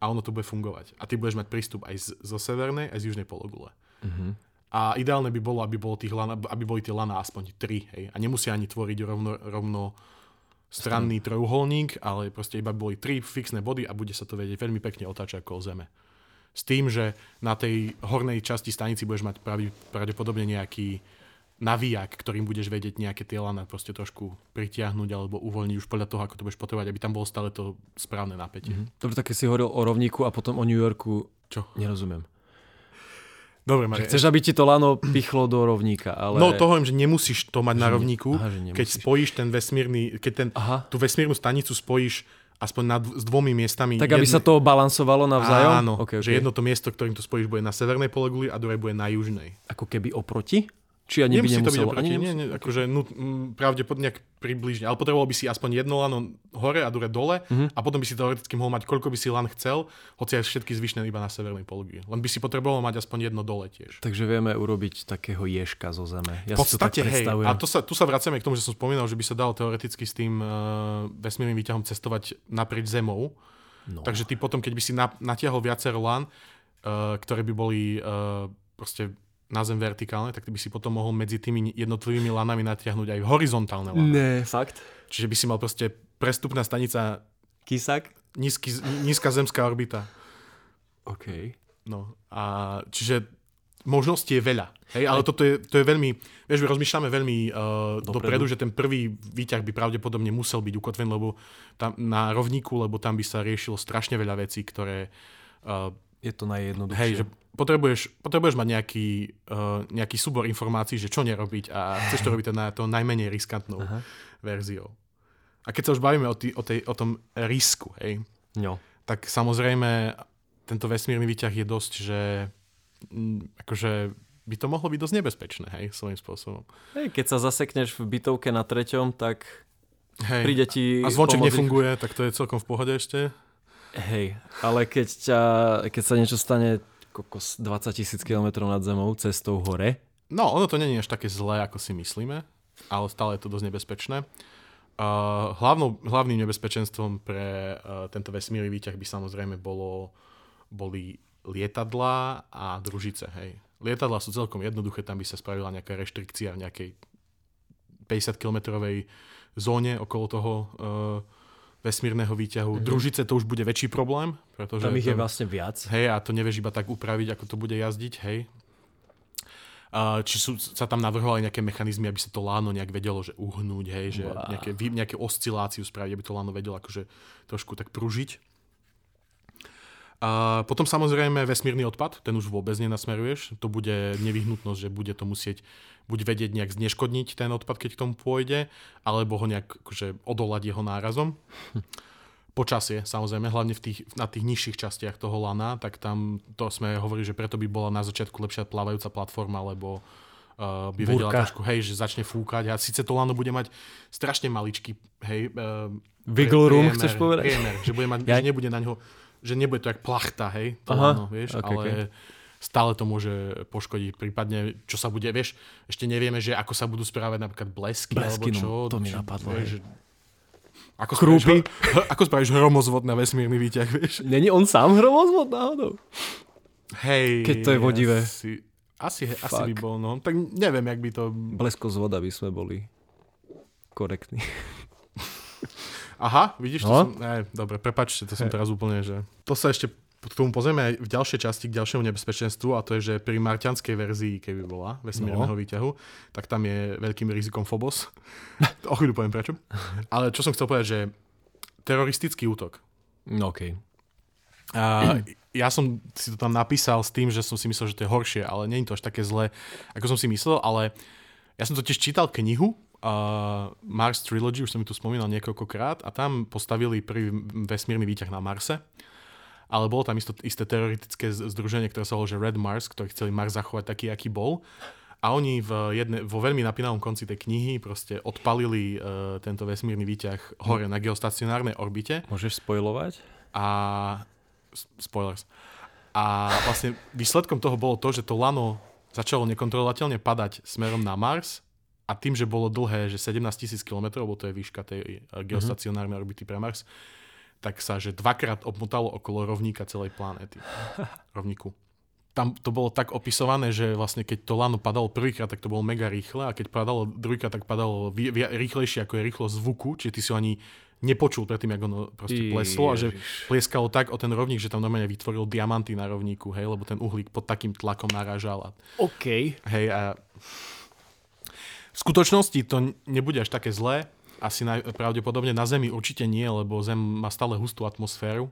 a ono to bude fungovať. A ty budeš mať prístup aj z, zo severnej, aj z južnej pologule. Mhm. A ideálne by bolo, aby, bolo tých lana, aby boli tie lana aspoň tri. Hej? A nemusia ani tvoriť rovno, rovno stranný trojuholník, ale proste iba boli tri fixné body a bude sa to vedieť veľmi pekne otáčať okolo Zeme. S tým, že na tej hornej časti stanici budeš mať pravdepodobne nejaký navíjak, ktorým budeš vedieť nejaké tie lana proste trošku pritiahnuť alebo uvoľniť už podľa toho, ako to budeš potrebovať, aby tam bolo stále to správne napätie. Mm-hmm. Dobre, tak keď si hovoril o rovníku a potom o New Yorku, Čo? nerozumiem. Dobre, Marek. Chceš, aby ti to lano pichlo do rovníka, ale... No to hovorím, že nemusíš to mať na Že ne- rovníku, aha, že keď spojíš ten vesmírny, keď ten, Aha, tú vesmírnu stanicu spojíš aspoň na dv- s dvomi miestami. tak aby sa to balansovalo navzájom? Áno, okay, že jedno to miesto, ktorým to spojíš, bude na severnej pologuli a druhé bude na južnej. Ako keby oproti? Či ani by Nemusí to byť oproti, ani nie, nie, akože no, m, pravdepodobne nejak približne, ale potreboval by si aspoň jedno lano hore a druhé dole Mhm. a potom by si teoreticky mohol mať, koľko by si lan chcel, hoci aj všetky zvyšné iba na severnej pologuli. Len by si potreboval mať aspoň jedno dole tiež. Takže vieme urobiť takého ježka zo zeme. Ja V si to tak podstate, hej, predstavujem. a to sa, tu sa vraciame k tomu, že som spomínal, že by sa dalo teoreticky s tým uh, vesmírnym výťahom cestovať naprieč zemou. No. Takže ty potom, keď by si na, natiahol viacero lán, uh, ktoré by boli uh, proste na zem vertikálne, tak ty by si potom mohol medzi tými jednotlivými lanami natiahnuť aj horizontálne lana. Ne, fakt? Čiže by si mal proste prestupná stanica Kisak? nízky, nízka zemská orbita. OK. No a čiže možností je veľa. Hej, ale toto je, to je veľmi, vieš, my rozmýšľame veľmi uh, dopredu. dopredu, že ten prvý výťah by pravdepodobne musel byť ukotven, lebo tam, na rovníku, lebo tam by sa riešilo strašne veľa vecí, ktoré... Uh, je to najjednoduchšie. Hej, že potrebuješ, potrebuješ mať nejaký, uh, nejaký súbor informácií, že čo nerobiť a chceš to robiť na to najmenej riskantnou Aha. verziou. A keď sa už bavíme o, tý, o, tej, o tom risku, hej, no. tak samozrejme tento vesmírny výťah je dosť, že akože by to mohlo byť dosť nebezpečné, hej, svojím spôsobom. Hej, keď sa zasekneš v bytovke na treťom, tak hej. príde ti... A zvonček pomôcť... nefunguje, tak to je celkom v pohode ešte. Hej, ale keď, ťa, keď sa niečo stane kokos 20 tisíc km nad zemou cestou hore. No, ono to je až také zlé, ako si myslíme, ale stále je to dosť nebezpečné. Uh, hlavnou, hlavným nebezpečenstvom pre uh, tento vesmírny výťah by samozrejme bolo, boli lietadlá a družice, hej. Lietadlá sú celkom jednoduché, tam by sa spravila nejaká reštrikcia v nejakej 50-kilometrovej zóne okolo toho uh, vesmírneho výťahu. Mm-hmm. Družice to už bude väčší problém, pretože... Tam ich je vlastne viac. Hej, a to nevieš iba tak upraviť, ako to bude jazdiť, hej. Uh, či sú, sa tam navrhovali nejaké mechanizmy, aby sa to láno nejak vedelo, že uhnúť, hej, že wow. nejaké, nejaké osciláciu spraviť, aby to láno vedelo akože trošku tak pružiť. A potom samozrejme vesmírny odpad, ten už vôbec nenasmeruješ. To bude nevyhnutnosť, že bude to musieť buď vedieť nejak zneškodniť ten odpad, keď k tomu pôjde, alebo ho nejak akože, odolať jeho nárazom. Počasie, samozrejme, hlavne v tých, na tých nižších častiach toho lana, tak tam to sme hovorili, že preto by bola na začiatku lepšia plávajúca platforma, lebo uh, by vedela Búrka. trošku, hej, že začne fúkať. A síce to lano bude mať strašne maličký, hej, uh, Wiggle room, chceš povedať? Priemer, že, bude mať, ja... že nebude na ňo že nebude to jak plachta, hej, to Aha, lano, vieš, okay, ale okay. Stále to môže poškodiť, prípadne čo sa bude, vieš, ešte nevieme, že ako sa budú správať napríklad blesky, blesky alebo čo. No, to mi napadlo. Vieš, ako spravíš, ako spravíš hromozvod na vesmírny výťah, vieš? Není on sám hromozvod náhodou? Hej. Keď to je vodivé. Asi, asi, asi by bol, no. Tak neviem, jak by to... Blesko z voda by sme boli korektní. Aha, vidíš, no? to som... Ne, dobre, prepačte, to som teraz úplne, že... To sa ešte k tomu pozrieme aj v ďalšej časti k ďalšiemu nebezpečenstvu a to je, že pri marťanskej verzii, keby bola vesmírneho no. výťahu, tak tam je veľkým rizikom Phobos. o chvíľu poviem prečo. Ale čo som chcel povedať, že teroristický útok. No, OK. A ja som si to tam napísal s tým, že som si myslel, že to je horšie, ale nie je to až také zlé, ako som si myslel, ale ja som totiž čítal knihu uh, Mars Trilogy, už som mi tu spomínal niekoľkokrát, a tam postavili prvý vesmírny výťah na Marse. Ale bolo tam isto, isté teoretické združenie, ktoré sa že Red Mars, ktoré chceli Mars zachovať taký, aký bol. A oni v jedne, vo veľmi napínavom konci tej knihy proste odpalili uh, tento vesmírny výťah hore na geostacionárnej orbite. Môžeš spojovať? A... Spoilers. A vlastne výsledkom toho bolo to, že to lano začalo nekontrolovateľne padať smerom na Mars a tým, že bolo dlhé, že 17 tisíc km, lebo to je výška tej eh, geostacionárnej orbity pre Mars, tak sa že dvakrát obmotalo okolo rovníka celej planéty. Rovníku. Tam to bolo tak opisované, že vlastne keď to lano padalo prvýkrát, tak to bolo mega rýchle a keď padalo druhýkrát, tak padalo vý, vý, rýchlejšie ako je rýchlosť zvuku, čiže ty si ho ani nepočul predtým, ako ono proste pleslo a že plieskalo tak o ten rovník, že tam normálne vytvoril diamanty na rovníku, hej, lebo ten uhlík pod takým tlakom narážal. A, OK. Hej, a v skutočnosti to nebude až také zlé, asi pravdepodobne na Zemi určite nie, lebo Zem má stále hustú atmosféru.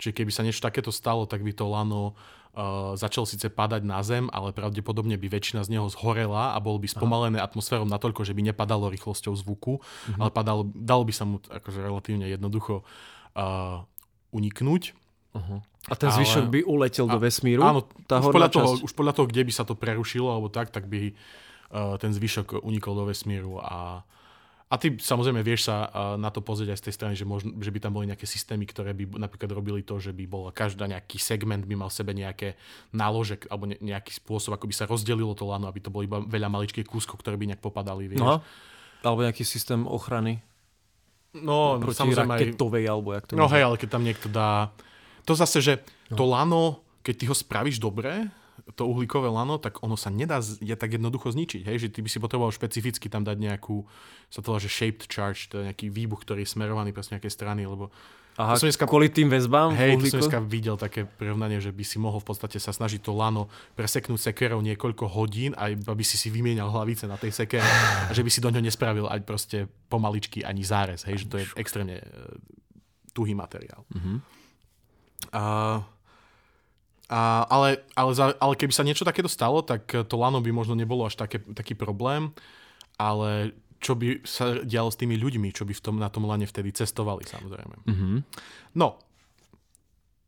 Čiže keby sa niečo takéto stalo, tak by to lano uh, začal síce padať na Zem, ale pravdepodobne by väčšina z neho zhorela a bol by spomalené atmosférou natoľko, že by nepadalo rýchlosťou zvuku, mm-hmm. ale padalo, dalo by sa mu akože relatívne jednoducho uh, uniknúť. Uh-huh. A ten zvyšok ale, by uletel a, do vesmíru? Áno, tá už, podľa toho, už podľa toho, kde by sa to prerušilo alebo tak, tak by Eh, ten zvyšok unikol do vesmíru a a ty samozrejme vieš sa na to pozrieť aj z tej strany, že, možno, že by tam boli nejaké systémy, ktoré by napríklad robili to, že by bol každá nejaký segment by mal v sebe nejaké náložek alebo nejaký spôsob, ako by sa rozdelilo to lano, aby to boli iba veľa maličkých kúskov, ktoré by nejak popadali. Vieš. No, alebo nejaký systém ochrany. No, proti samozrejme raketovej, aj... alebo jak to No hej, ale keď tam niekto dá... To zase, že no. to lano, keď ty ho spravíš dobre, to uhlíkové lano, tak ono sa nedá je tak jednoducho zničiť. Hej? Že ty by si potreboval špecificky tam dať nejakú, sa to volá, že shaped charge, to je nejaký výbuch, ktorý je smerovaný presne nejakej strany, lebo Aha, To som dneska- kvôli tým väzbám Hej, uhlíko? som dneska videl také prirovnanie, že by si mohol v podstate sa snažiť to lano preseknúť sekerou niekoľko hodín, aj by si si vymienial hlavice na tej sekere a že by si do ňoho nespravil aj proste pomaličky ani zárez, hej, že to je extrémne e, tuhý materiál. Mhm. A, a, ale, ale, za, ale keby sa niečo takéto stalo, tak to lano by možno nebolo až také, taký problém, ale čo by sa dialo s tými ľuďmi, čo by v tom, na tom lane vtedy cestovali, samozrejme. Mhm. No,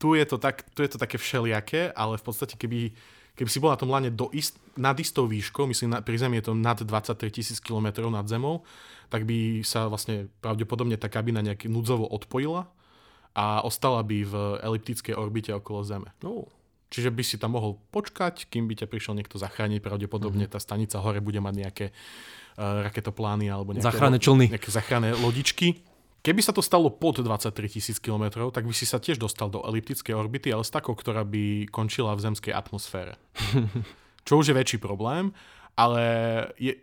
tu je to, tak, tu je to také všelijaké, ale v podstate keby, keby si bol na tom lane do ist, nad istou výškou, myslím, na, pri Zemi je to nad 23 tisíc km nad Zemou, tak by sa vlastne pravdepodobne tá kabína nejak núdzovo odpojila a ostala by v eliptickej orbite okolo Zeme. Oh. Čiže by si tam mohol počkať, kým by ťa prišiel niekto zachrániť. Pravdepodobne tá stanica hore bude mať nejaké uh, raketoplány alebo nejaké, Záchranné člny. nejaké záchranné lodičky. Keby sa to stalo pod 23 tisíc km, tak by si sa tiež dostal do eliptickej orbity, ale s takou, ktorá by končila v zemskej atmosfére. Čo už je väčší problém, ale je,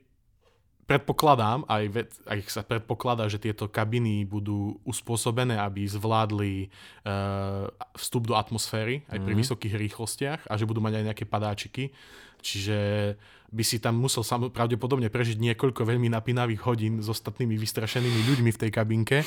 predpokladám, aj, ved, aj sa predpokladá, že tieto kabiny budú uspôsobené, aby zvládli uh, vstup do atmosféry aj pri Mhm. vysokých rýchlostiach a že budú mať aj nejaké padáčiky. Čiže by si tam musel sam, pravdepodobne prežiť niekoľko veľmi napínavých hodín s ostatnými vystrašenými ľuďmi v tej kabinke,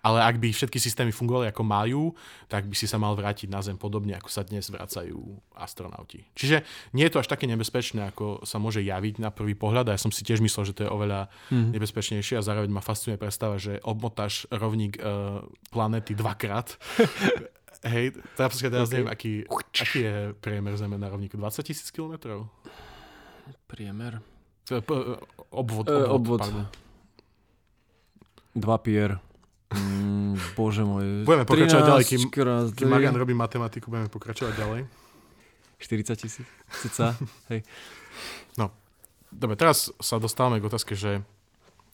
ale ak by všetky systémy fungovali ako majú, tak by si sa mal vrátiť na Zem podobne, ako sa dnes vracajú astronauti. Čiže nie je to až také nebezpečné, ako sa môže javiť na prvý pohľad a ja som si tiež myslel, že to je oveľa Mhm. nebezpečnejšie a zároveň ma fascinuje predstava, že obmotáš rovník uh, planéty dvakrát. Hej, teraz, teraz Ok. neviem, aký, aký je priemer Zeme na rovníku? 20 tisíc kilometrov? Priemer. Je p- Obvod, obvod, obvod. Dva pier. Mm, bože môj. Budeme pokračovať ďalej, kým- 13 krát Keď tri- Marian robí matematiku, budeme pokračovať ďalej. 40 tisíc. Cica. Hej. Dobre, teraz sa dostávame k otázke, že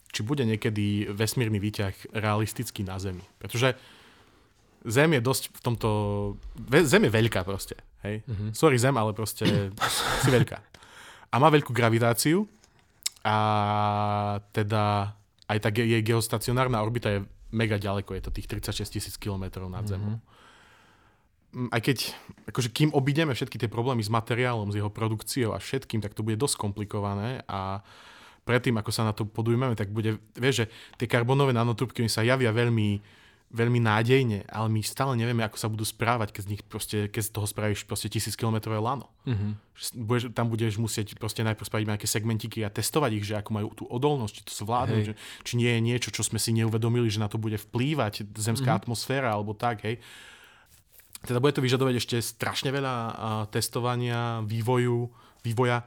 či bude niekedy vesmírny výťah realistický na Zemi. Pretože Zem je dosť v tomto... Zem je veľká proste. Hej? Mhm. Sorry Zem, ale proste si veľká. A má veľkú gravitáciu. A teda aj tá jej geostacionárna orbita je mega ďaleko, je to tých 36 tisíc kilometrov nad Zemou. Mm, Aj keď, akože kým obídeme všetky tie problémy s materiálom, s jeho produkciou a všetkým, tak to bude dosť komplikované. A predtým, ako sa na to podujmeme, tak bude, vieš, že tie karbonové nanotrubky sa javia veľmi veľmi nádejne, ale my stále nevieme, ako sa budú správať, keď z nich proste, keď z toho spravíš proste tisíc kilometrové lano. Mhm. Že Budeš, tam budeš musieť proste najprv spraviť nejaké segmentiky a testovať ich, že ako majú tú odolnosť, či to zvládnu, Hej. že, či nie je niečo, čo sme si neuvedomili, že na to bude vplývať zemská Mhm. atmosféra alebo tak, hej. Teda bude to vyžadovať ešte strašne veľa a, testovania, vývoju, vývoja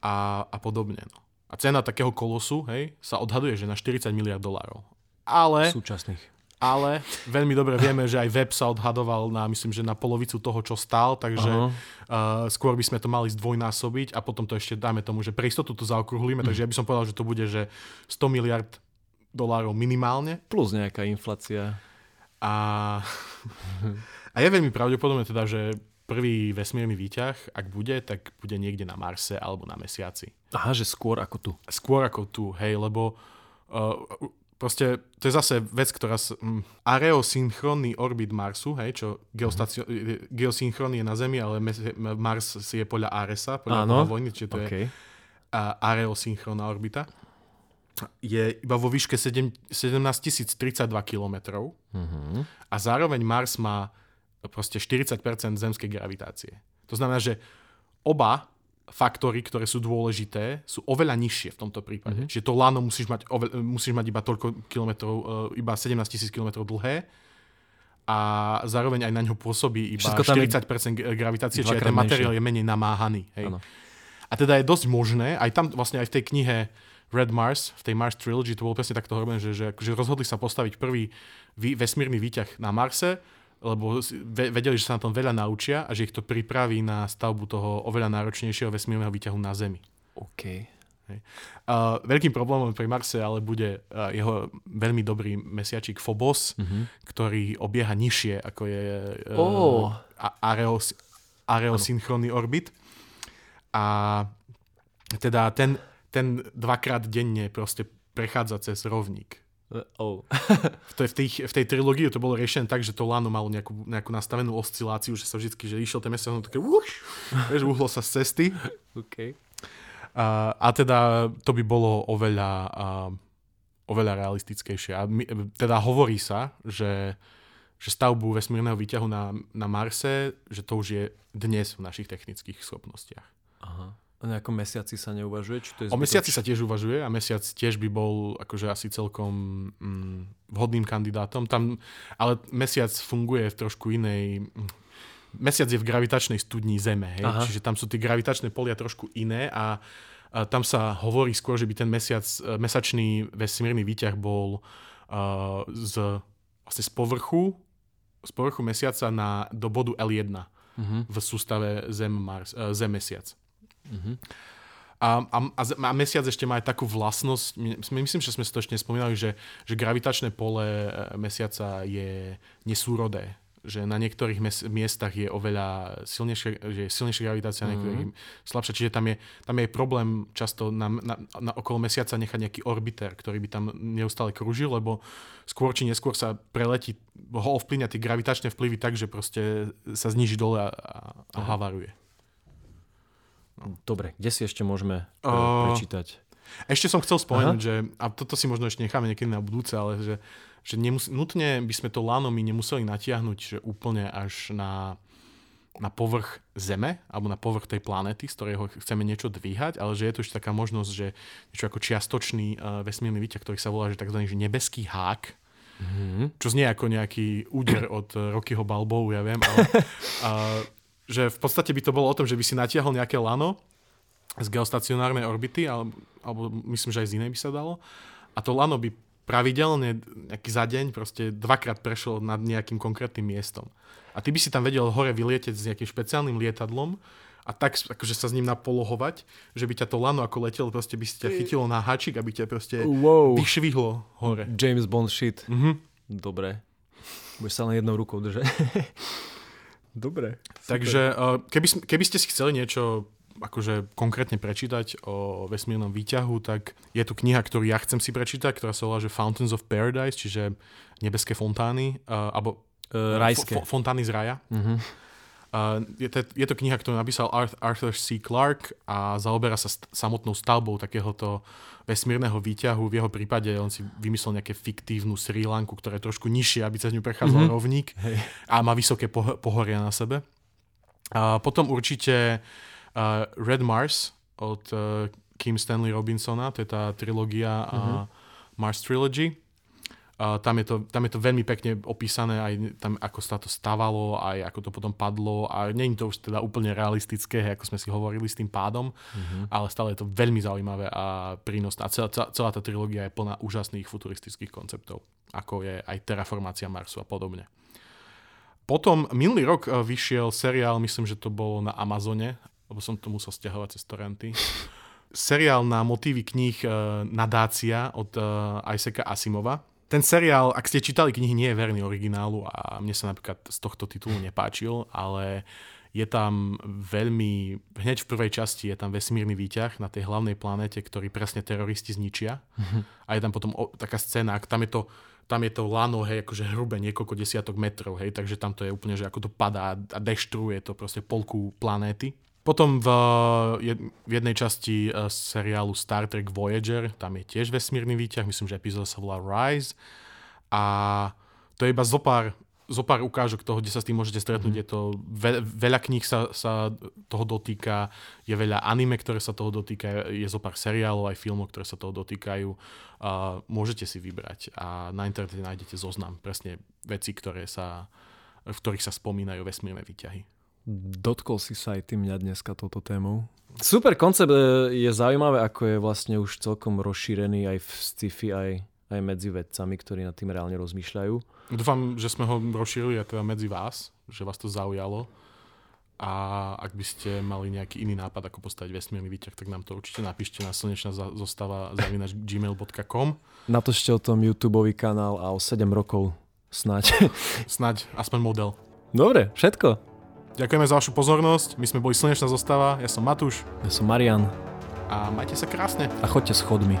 a, a podobne. No. A cena takého kolosu, hej, sa odhaduje, že na 40 miliard dolárov. Ale Súčasných. Ale veľmi dobre vieme, že aj web sa odhadoval na, myslím, že na polovicu toho, čo stál, takže Aha. uh, skôr by sme to mali zdvojnásobiť a potom to ešte dáme tomu, že pre istotu to zaokrúhlime, takže ja by som povedal, že to bude, že 100 miliard dolárov minimálne Plus nejaká inflácia. a, a je veľmi pravdepodobné teda, že prvý vesmírny výťah, ak bude, tak bude niekde na Marse alebo na Mesiaci. Aha, že skôr ako tu. Skôr ako tu, hej, lebo uh, proste to je zase vec, ktorá... s- Mm, areosynchronný orbit Marsu, hej, čo geostacio- geosynchrón je na Zemi, ale mes- Mars je podľa Aresa, podľa Áno. Vojny, čiže to je OK. a areosynchronná orbita. Je iba vo výške 7, 17 032 km Mhm. a zároveň Mars má proste 40% zemskej gravitácie. To znamená, že oba faktory, ktoré sú dôležité, sú oveľa nižšie v tomto prípade. Mhm. Čiže to lano musíš mať, oveľ, musíš mať iba toľko kilometrov, e, iba 17 000 km dlhé a zároveň aj na ňo pôsobí iba Všetko tam je 40% g- gravitácie, čiže ten materiál je menej namáhaný. Hej. A teda je dosť možné, aj tam vlastne aj v tej knihe Red Mars, v tej Mars Trilogy, to bolo presne takto robené, že, že akože rozhodli sa postaviť prvý vý, vesmírny výťah na Marse, lebo vedeli, že sa na tom veľa naučia a že ich to pripraví na stavbu toho oveľa náročnejšieho vesmírneho výťahu na Zemi. OK. Uh, veľkým problémom pri Marse ale bude uh, jeho veľmi dobrý mesiačik Phobos, Mhm. ktorý obieha nižšie, ako je uh, a- areos, areosynchronný orbit. a teda ten, ten dvakrát denne proste prechádza cez rovník. Oh. v, tej, v, tej, v tej trilógii to bolo riešené tak, že to lano malo nejakú, nejakú nastavenú osciláciu, že sa vždy, že išiel ten mesiac, no také uš, vieš, uhlo sa z cesty. Okay. A, a teda to by bolo oveľa, a, oveľa realistickejšie. A my, teda hovorí sa, že, že stavbu vesmírneho výťahu na, na Marse, že to už je dnes v našich technických schopnostiach. Aha. O nejakom mesiaci sa neuvažuje? Či to je o mesiaci sa tiež uvažuje a mesiac tiež by bol akože asi celkom mm, vhodným kandidátom. Tam, ale mesiac funguje v trošku inej... Mesiac je v gravitačnej studni Zeme, hej? čiže tam sú tie gravitačné polia trošku iné a, a tam sa hovorí skôr, že by ten mesiac, e, mesačný vesmírny výťah bol uh, z, vlastne z povrchu z povrchu mesiaca na, do bodu L1 uh-huh. v sústave Zem, Mars, Uh-huh. A, a, a mesiac ešte má aj takú vlastnosť, my, myslím, že sme si to ešte nespomínali, že, že gravitačné pole e, mesiaca je nesúrodé že na niektorých mes- miestach je oveľa silnejšia, že je silnejšia gravitácia, mm-hmm. niektorých slabšia. Čiže tam je, tam je problém často na, na, na okolo mesiaca nechať nejaký orbiter, ktorý by tam neustále kružil, lebo skôr či neskôr sa preletí, ho ovplyvňa tie gravitačné vplyvy tak, že proste sa zniží dole a, a havaruje. No. Dobre, kde si ešte môžeme uh, prečítať? Ešte som chcel spomenúť, Aha. že, a toto si možno ešte necháme niekedy na budúce, ale že že nemus- nutne by sme to lano my nemuseli natiahnuť že úplne až na, na povrch Zeme alebo na povrch tej planéty, z ktorého chceme niečo dvíhať, ale že je tu ešte taká možnosť, že niečo ako čiastočný uh, vesmírny výťah, ktorý sa volá že tzv. Že nebeský hák, mm-hmm. čo znie ako nejaký úder od uh, Rockyho Balbovu, ja viem, ale uh, že v podstate by to bolo o tom, že by si natiahol nejaké lano z geostacionárnej orbity, alebo, alebo myslím, že aj z inej by sa dalo, a to lano by pravidelne, nejaký za deň, proste dvakrát prešiel nad nejakým konkrétnym miestom. A ty by si tam vedel hore vylieteť s nejakým špeciálnym lietadlom a tak akože sa s ním napolohovať, že by ťa to lano ako letelo, proste by si ťa chytilo na hačik, aby ťa proste wow. vyšvihlo hore. James Bond shit. Mm-hmm. Dobre. Budeš sa len jednou rukou držať. Dobre. Super. Takže eh, keby, keby ste si chceli niečo akože konkrétne prečítať o vesmírnom výťahu, tak je tu kniha, ktorú ja chcem si prečítať, ktorá sa volá že Fountains of Paradise, čiže nebeské fontány, uh, alebo uh, rajské. F- fontány z raja. Uh-huh. Je, to, je to kniha, ktorú napísal Arthur C. Clarke a zaoberá sa st- samotnou stavbou takéhoto vesmírneho výťahu. V jeho prípade on si vymyslel nejaké fiktívnu Sri Lanku, ktorá je trošku nižšie, aby sa z ňu prechádzal mm-hmm. rovník hey. a má vysoké poh- pohoria na sebe. A potom určite uh, Red Mars od uh, Kim Stanley Robinsona, to je tá trilógia uh-huh. uh, Mars Trilogy. Uh, tam, je to, tam je to veľmi pekne opísané, aj tam, ako sa to stávalo, aj ako to potom padlo. A je to už teda úplne realistické, ako sme si hovorili s tým pádom, uh-huh. ale stále je to veľmi zaujímavé a prínosné. A celá, celá, celá tá trilógia je plná úžasných futuristických konceptov, ako je aj terraformácia Marsu a podobne. Potom minulý rok vyšiel seriál, myslím, že to bolo na Amazone, lebo som to musel stiahovať cez torrenty. seriál na motívy kníh uh, Nadácia od uh, Isaaca Asimova. Ten seriál, ak ste čítali knihy, nie je verný originálu a mne sa napríklad z tohto titulu nepáčil, ale je tam veľmi, hneď v prvej časti je tam vesmírny výťah na tej hlavnej planéte, ktorý presne teroristi zničia. Mm-hmm. A je tam potom o, taká scéna, tam je to tam je to lano, hej, akože hrubé niekoľko desiatok metrov, hej, takže tam to je úplne, že ako to padá a deštruje to proste polku planéty. Potom v, v jednej časti uh, seriálu Star Trek Voyager, tam je tiež vesmírny výťah, myslím, že epizóda sa volá Rise. A to je iba zopár, zopár ukážok toho, kde sa s tým môžete stretnúť. Mm. Je to, ve, veľa kníh sa, sa toho dotýka, je veľa anime, ktoré sa toho dotýka, je zopár seriálov aj filmov, ktoré sa toho dotýkajú. Uh, môžete si vybrať a na internete nájdete zoznam presne veci, ktoré sa, v ktorých sa spomínajú vesmírne výťahy. Dotkol si sa aj ty mňa dneska touto témou. Super koncept e, je zaujímavé, ako je vlastne už celkom rozšírený aj v sci-fi, aj, aj medzi vedcami, ktorí nad tým reálne rozmýšľajú. Dúfam, že sme ho rozšírili aj teda medzi vás, že vás to zaujalo. A ak by ste mali nejaký iný nápad, ako postaviť vesmírny výťah, tak nám to určite napíšte na slnečná zostava zavinač gmail.com. Natočte o tom YouTube kanál a o 7 rokov snáď. snáď, aspoň model. Dobre, všetko. Ďakujeme za vašu pozornosť. My sme boli Slnečná zostava. Ja som Matúš. Ja som Marian A majte sa krásne. a choďte schodmi.